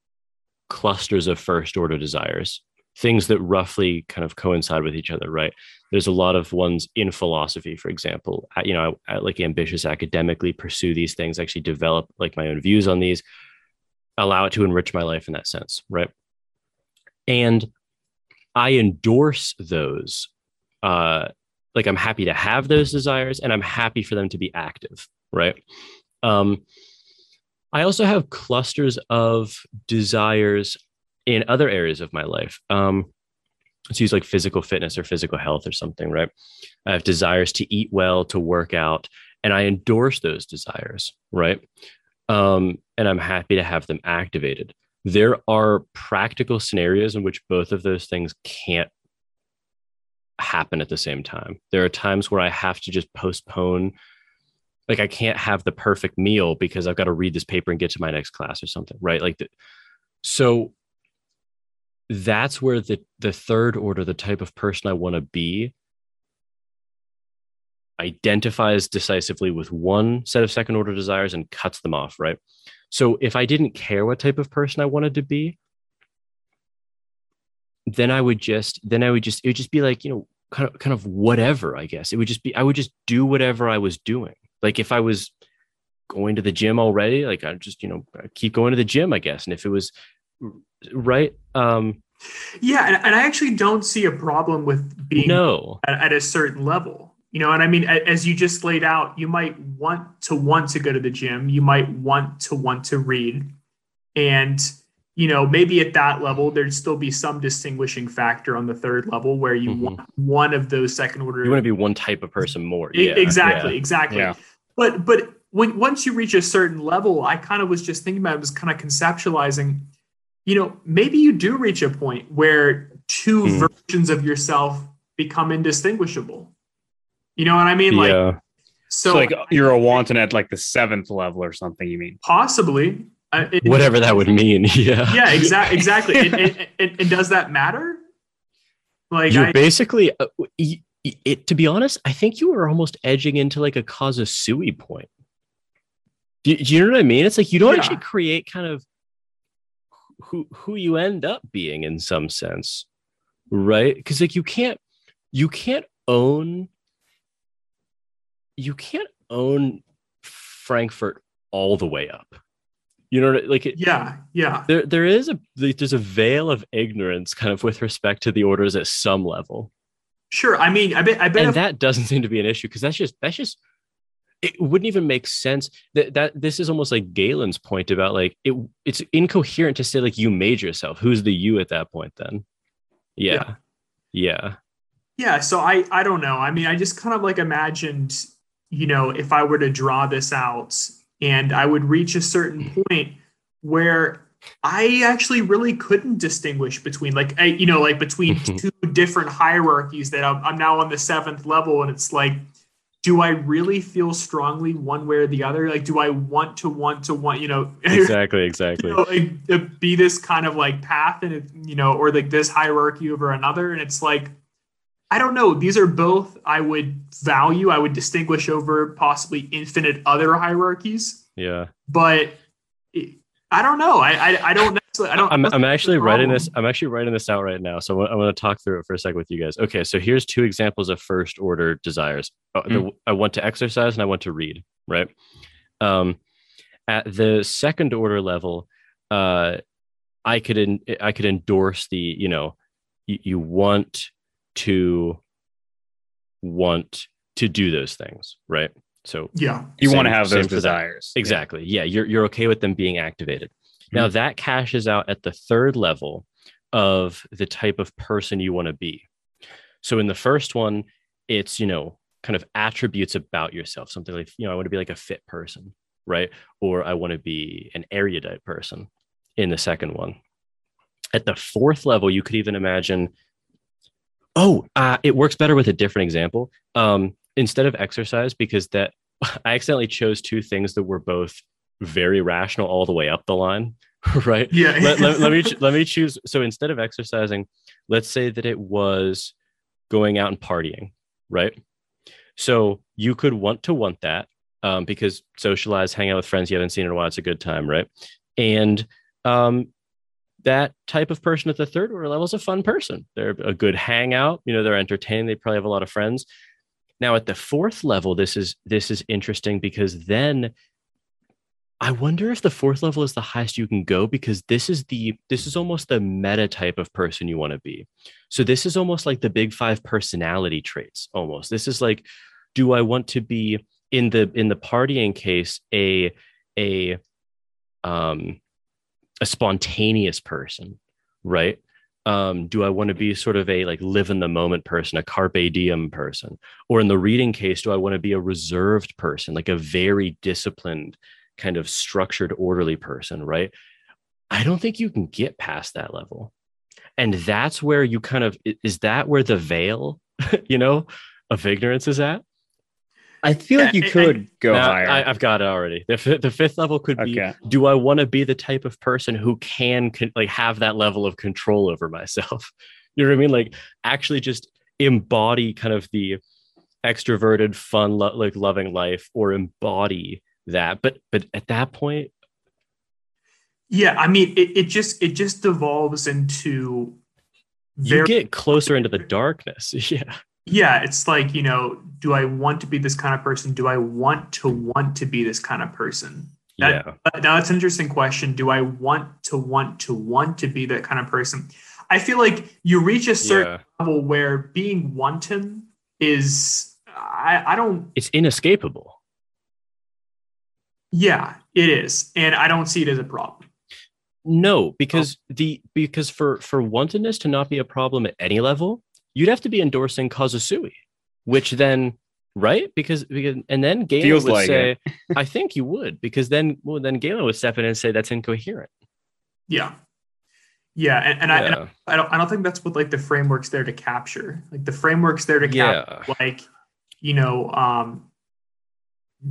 clusters of first order desires, things that roughly kind of coincide with each other, right? There's a lot of ones in philosophy, for example. I, you know, I, I like ambitious academically, pursue these things, actually develop like my own views on these, allow it to enrich my life in that sense, right? And I endorse those uh, like i'm happy to have those desires and i'm happy for them to be active right um i also have clusters of desires in other areas of my life. Um let's use like physical fitness or physical health or something right? I have desires to eat well to work out and i endorse those desires right? Um and i'm happy to have them activated. There are practical scenarios in which both of those things can't happen at the same time. There are times where I have to just postpone like I can't have the perfect meal because I've got to read this paper and get to my next class or something, right? Like the, so that's where the the third order, the type of person I want to be identifies decisively with one set of second order desires and cuts them off, right? So if I didn't care what type of person I wanted to be, then I would just then I would just it would just be like you know kind of kind of whatever I guess it would just be I would just do whatever I was doing like if I was going to the gym already like I just you know keep going to the gym I guess and if it was right um Yeah, and, and I actually don't see a problem with being no at, at a certain level. You know, and I mean, as you just laid out, you might want to want to go to the gym. You might want to want to read, and you know, maybe at that level, there'd still be some distinguishing factor on the third level where you mm-hmm. want one of those second order. You want to be one type of person more. Yeah. Exactly, yeah. exactly. Yeah. But but when once you reach a certain level, I kind of was just thinking about it, was kind of conceptualizing you know, maybe you do reach a point where two hmm. versions of yourself become indistinguishable. You know what I mean? Like, yeah. so, so, like you're a wanton at like the seventh level or something. You mean possibly? Uh, it, Whatever that would mean. Yeah. Yeah. Exactly. Exactly. and, and, and, does that matter? Like you're I, basically. Uh, it, to be honest, I think you were almost edging into like a causa sui point. Do, do you know what I mean? It's like you don't yeah. actually create kind of who who you end up being in some sense right because like you can't you can't own you can't own frankfurt all the way up you know like it, yeah yeah there there is a there's a veil of ignorance kind of with respect to the orders at some level sure i mean i bet i bet and if- that doesn't seem to be an issue because that's just that's just it wouldn't even make sense that that this is almost like Galen's point about like it it's incoherent to say like you made yourself. Who's the you at that point then? Yeah. Yeah. Yeah. yeah so I I don't know. I mean, I just kind of like imagined, you know, if I were to draw this out and I would reach a certain hmm. point where I actually really couldn't distinguish between like I, you know like between two different hierarchies that I'm, I'm now on the seventh level and it's like do I really feel strongly one way or the other? Like, do I want to want to want, you know, exactly, exactly, you know, like, be this kind of like path and, it, you know, or like this hierarchy over another? And it's like, I don't know. These are both I would value, I would distinguish over possibly infinite other hierarchies. Yeah. But I don't know. I, I, I don't necessarily. I don't. I'm, I'm actually writing this. I'm actually writing this out right now. So I want to talk through it for a second with you guys. Okay. So here's two examples of first order desires. Mm. the, I want to exercise and I want to read. Right. Um, at the second order level, uh, I could in, I could endorse the you know, you, you want to want to do those things, right? So yeah, you want to have those desires. Exactly. Yeah. yeah, you're you're okay with them being activated. Mm-hmm. Now that cashes out at the third level of the type of person you want to be. So in the first one, it's you know kind of attributes about yourself, something like you know I want to be like a fit person, right? Or I want to be an erudite person. In the second one, at the fourth level, you could even imagine. Oh, uh, it works better with a different example. Um, instead of exercise because that I accidentally chose two things that were both very rational all the way up the line, right? Yeah. let, let, let, me let me choose. So instead of exercising, let's say that it was going out and partying, right? So you could want to want that um, because socialize, hang out with friends you haven't seen in a while. It's a good time, right? And um, that type of person at the third order level is a fun person. They're a good hangout. You know, they're entertaining. They probably have a lot of friends. Now at the fourth level, this is this is interesting because then I wonder if the fourth level is the highest you can go because this is the this is almost the meta type of person you want to be. So this is almost like the big five personality traits almost. This is like do I want to be in the in the partying case a a um a spontaneous person, right? Um, do I want to be sort of a like live in the moment person, a carpe diem person? Or in the reading case, do I want to be a reserved person, like a very disciplined, kind of structured, orderly person, right? I don't think you can get past that level. And that's where you kind of is that where the veil, you know, of ignorance is at? I feel like you could go higher. I, have got it already. The, the fifth level could be: okay. Do I want to be the type of person who can, can like have that level of control over myself? You know what I mean? Like actually just embody kind of the extroverted, fun, lo- like loving life, or embody that. But but at that point, yeah, I mean, it, it just it just devolves into. You get closer into the darkness. Yeah yeah it's like you know do i want to be this kind of person do i want to want to be this kind of person that, yeah. now that's an interesting question do i want to want to want to be that kind of person I feel like you reach a certain yeah. level where being wanton is I, I don't it's inescapable. Yeah, it is. And I don't see it as a problem. No, because oh. the because for for wantonness to not be a problem at any level, you'd have to be endorsing causa sui, which then right because because and then Galen Feels would like say, I think you would because then well then Galen would step in and say that's incoherent. Yeah, yeah, and, and, yeah. I, and I, don't I don't think that's what like the framework's there to capture. Like the framework's there to capture yeah. like you know um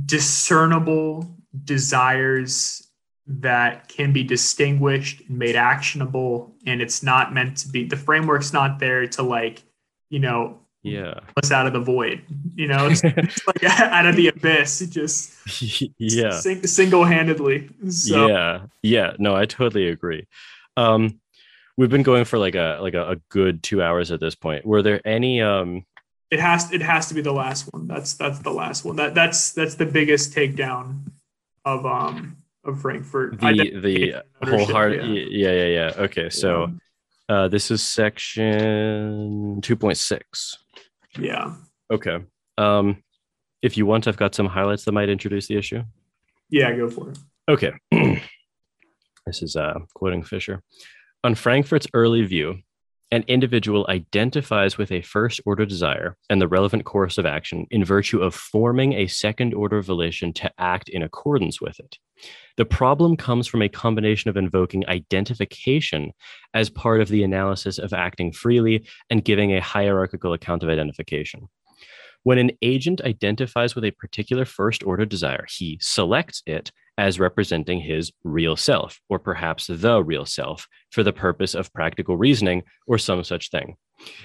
discernible desires that can be distinguished and made actionable and it's not meant to be the framework's not there to like you know yeah us out of the void you know it's, it's like out of the abyss just yeah sing, single-handedly so. yeah yeah no i totally agree um we've been going for like a like a, a good two hours at this point were there any um it has it has to be the last one that's that's the last one that that's that's the biggest takedown of um of Frankfurt. The the whole heart. Yeah. yeah, yeah, yeah. Okay, so uh, this is section two point six. Yeah. Okay. Um, if you want, I've got some highlights that might introduce the issue. Yeah, go for it. Okay. this is uh, quoting Fischer. On Frankfurt's early view, an individual identifies with a first order desire and the relevant course of action in virtue of forming a second order volition to act in accordance with it. The problem comes from a combination of invoking identification as part of the analysis of acting freely and giving a hierarchical account of identification. When an agent identifies with a particular first order desire, he selects it as representing his real self, or perhaps the real self, for the purpose of practical reasoning or some such thing.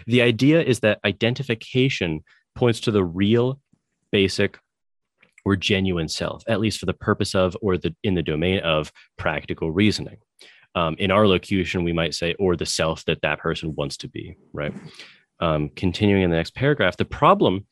The idea is that identification points to the real, basic, or genuine self, at least for the purpose of or the in the domain of practical reasoning. Um, in our locution, we might say, or the self that that person wants to be, right? Um, continuing in the next paragraph, the problem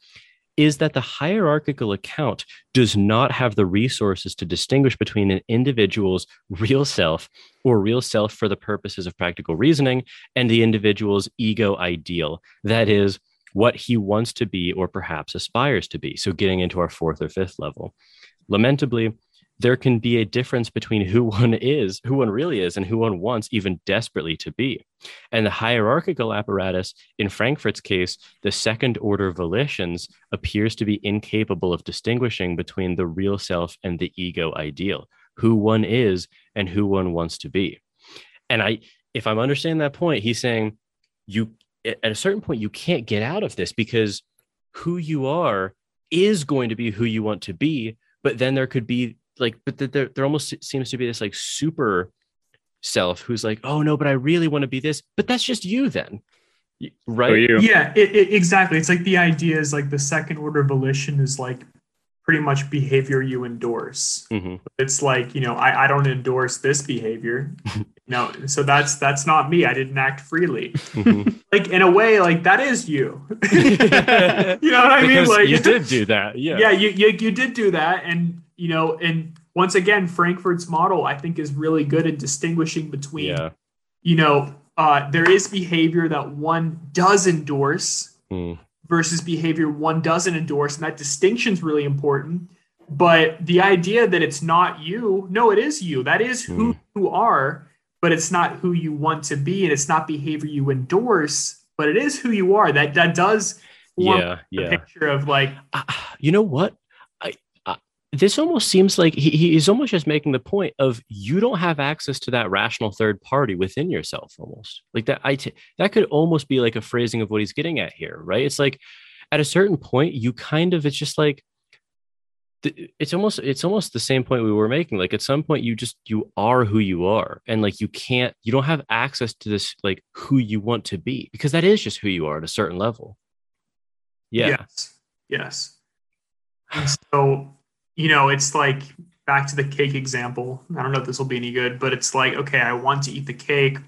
is that the hierarchical account does not have the resources to distinguish between an individual's real self or real self for the purposes of practical reasoning and the individual's ego ideal. That is, what he wants to be or perhaps aspires to be. So, getting into our fourth or fifth level. Lamentably, there can be a difference between who one is, who one really is, and who one wants even desperately to be. And the hierarchical apparatus, in Frankfurt's case, the second order volitions, appears to be incapable of distinguishing between the real self and the ego ideal, who one is and who one wants to be. And I, if I'm understanding that point, he's saying you at a certain point you can't get out of this because who you are is going to be who you want to be but then there could be like but there, there almost seems to be this like super self who's like oh no but i really want to be this but that's just you then right yeah it, it, exactly it's like the idea is like the second order volition is like pretty much behavior you endorse. Mm-hmm. It's like, you know, I, I don't endorse this behavior. know, so that's that's not me. I didn't act freely. Mm-hmm. like in a way, like that is you. you know what I mean? Like you did do that. Yeah. Yeah, you, you you did do that. And you know, and once again, Frankfurt's model I think is really good at distinguishing between yeah. you know, uh, there is behavior that one does endorse. Mm versus behavior one doesn't endorse. And that distinction is really important. But the idea that it's not you, no, it is you. That is who mm. you are, but it's not who you want to be. And it's not behavior you endorse, but it is who you are. That that does form yeah, yeah. picture of like uh, you know what? this almost seems like he, he's almost just making the point of you don't have access to that rational third party within yourself almost like that I t- that could almost be like a phrasing of what he's getting at here right it's like at a certain point you kind of it's just like it's almost it's almost the same point we were making. Like at some point you just you are who you are. And like you can't you don't have access to this like who you want to be because that is just who you are at a certain level. Yeah. Yes. Yes. And so you know, it's like back to the cake example. I don't know if this will be any good, but it's like, okay, I want to eat the cake,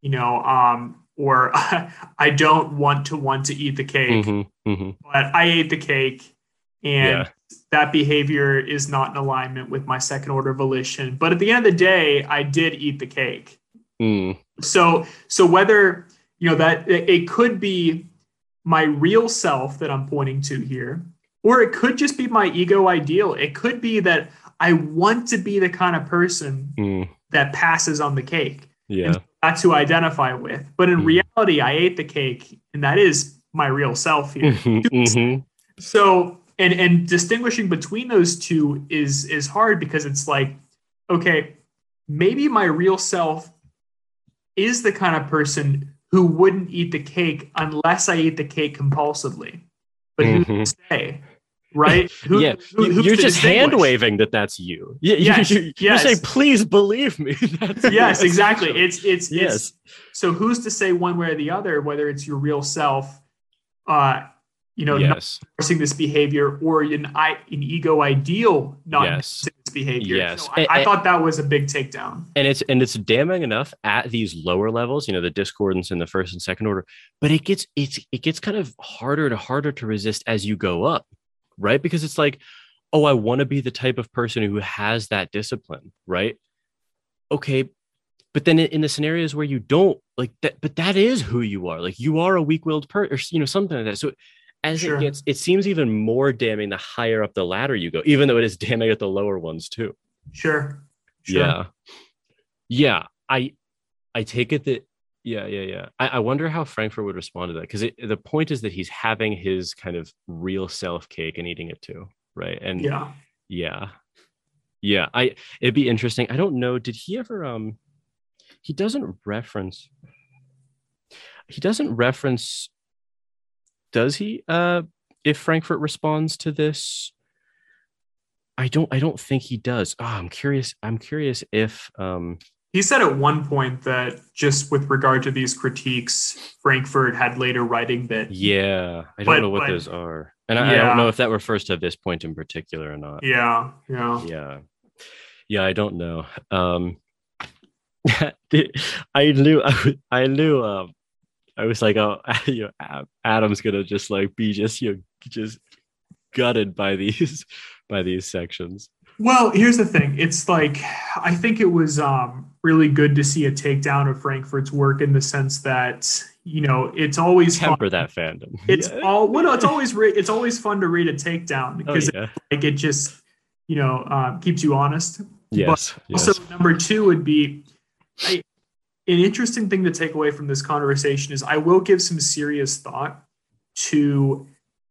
you know, um, or I don't want to want to eat the cake, mm-hmm, mm-hmm. but I ate the cake and yeah. that behavior is not in alignment with my second order volition. But at the end of the day, I did eat the cake. Mm. So so whether you know that it could be my real self that I'm pointing to here, or it could just be my ego ideal. It could be that I want to be the kind of person mm. that passes on the cake. Yeah. that's who I identify with. But in mm. reality, I ate the cake, and that is my real self here. Mm-hmm, mm-hmm. So and and distinguishing between those two is is hard because it's like, okay, maybe my real self is the kind of person who wouldn't eat the cake unless I eat the cake compulsively. But mm-hmm. who's say? Right? Who, yeah, who, you're just hand waving that that's you. Yeah, yes, you, you, yes. you're saying, "Please believe me." yes, exactly. It's it's yes. It's, so who's to say one way or the other whether it's your real self, uh, you know, yes. not this behavior or an I an ego ideal not yes. this behavior. Yes, so I, and, I, thought that was a big takedown. And it's and it's damning enough at these lower levels, you know, the discordance in the first and second order, but it gets it's it gets kind of harder and harder to resist as you go up, right? Because it's like, oh, I want to be the type of person who has that discipline, right? Okay, but then in the scenarios where you don't like that but that is who you are like you are a weak-willed person or you know something like that so as sure. it gets it seems even more damning the higher up the ladder you go even though it is damning at the lower ones too. Sure, sure. yeah. Yeah i i take it that yeah yeah yeah. I, I wonder how frankfurt would respond to that because the point is that he's having his kind of real self cake and eating it too right? And yeah. yeah. Yeah i it'd be interesting. I don't know did he ever um he doesn't reference he doesn't reference does he? Uh, if Frankfurt responds to this, I don't. I don't think he does. Oh, I'm curious. I'm curious if. Um, he said at one point that just with regard to these critiques, Frankfurt had later writing that. Yeah, I don't but, know what but, those are, and I, yeah. I don't know if that refers to this point in particular or not. Yeah, yeah, yeah, yeah. I don't know. Um, I knew. I knew. Um, I was like, oh, you know, Adam's gonna just like be just you know, just gutted by these by these sections. Well, here's the thing. It's like I think it was um, really good to see a takedown of Frankfurt's work in the sense that you know it's always temper fun. that fandom. It's yeah. all well, no, it's always re- it's always fun to read a takedown because oh, yeah. it, like it just you know uh, keeps you honest. Yes. But yes. Number two would be I, an interesting thing to take away from this conversation is I will give some serious thought to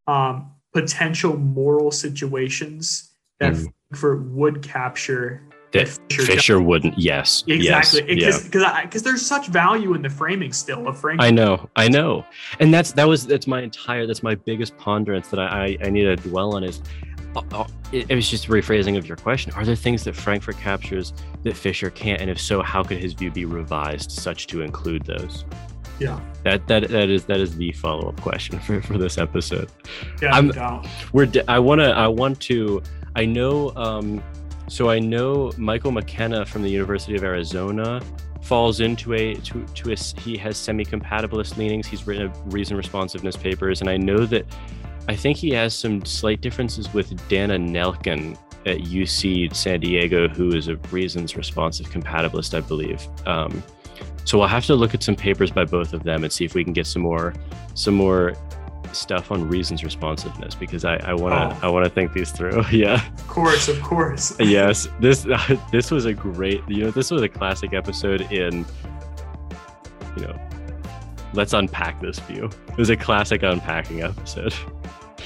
um, potential moral situations that mm. Frankfurt would capture. That Fischer, Fischer wouldn't. Yes, exactly. Because because yeah. because there's such value in the framing still of Frankfurt. I know, I know, and that's that was that's my entire that's my biggest ponderance that I I, I need to dwell on is it, was just a rephrasing of your question. Are there things that Frankfurt captures that Fischer can't? And if so, how could his view be revised such to include those? Yeah. That that that is that is the follow up question for, for this episode. Yeah, I'm, no we're I wanna I want to I know um so I know Michael McKenna from the University of Arizona falls into a to to a he has semi compatibilist leanings. He's written a reason responsiveness papers, and I know that I think he has some slight differences with Dana Nelkin at UC San Diego, who is a reasons responsive compatibilist, I believe. Um, so we'll have to look at some papers by both of them and see if we can get some more some more stuff on reasons responsiveness because I want to oh. I want to think these through. yeah. Of course, of course. yes, this uh, this was a great you know this was a classic episode in you know let's unpack this view. It was a classic unpacking episode.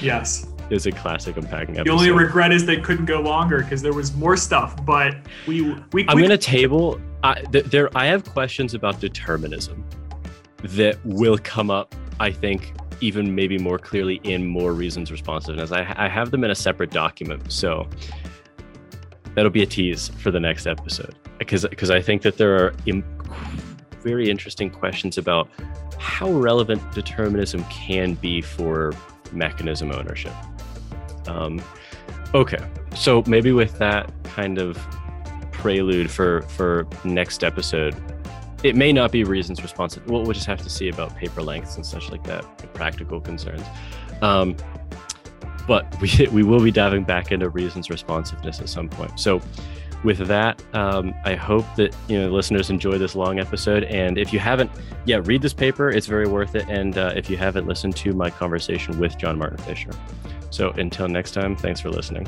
Yes. It was a classic unpacking episode. The only regret is they couldn't go longer because there was more stuff, but we we. I'm gonna table. I, th- there, I have questions about determinism that will come up. I think even maybe more clearly in more reasons responsiveness. I, I have them in a separate document, so that'll be a tease for the next episode because because I think that there are Im- very interesting questions about how relevant determinism can be for mechanism ownership. Um, okay, so maybe with that kind of prelude for for next episode, it may not be reasons responsive. We'll, we'll just have to see about paper lengths and such like that, practical concerns. Um, but we we will be diving back into reasons responsiveness at some point. So with that, um, I hope that you know listeners enjoy this long episode. And if you haven't, yeah, read this paper; it's very worth it. And uh, if you haven't listened to my conversation with John Martin Fischer, so until next time, thanks for listening.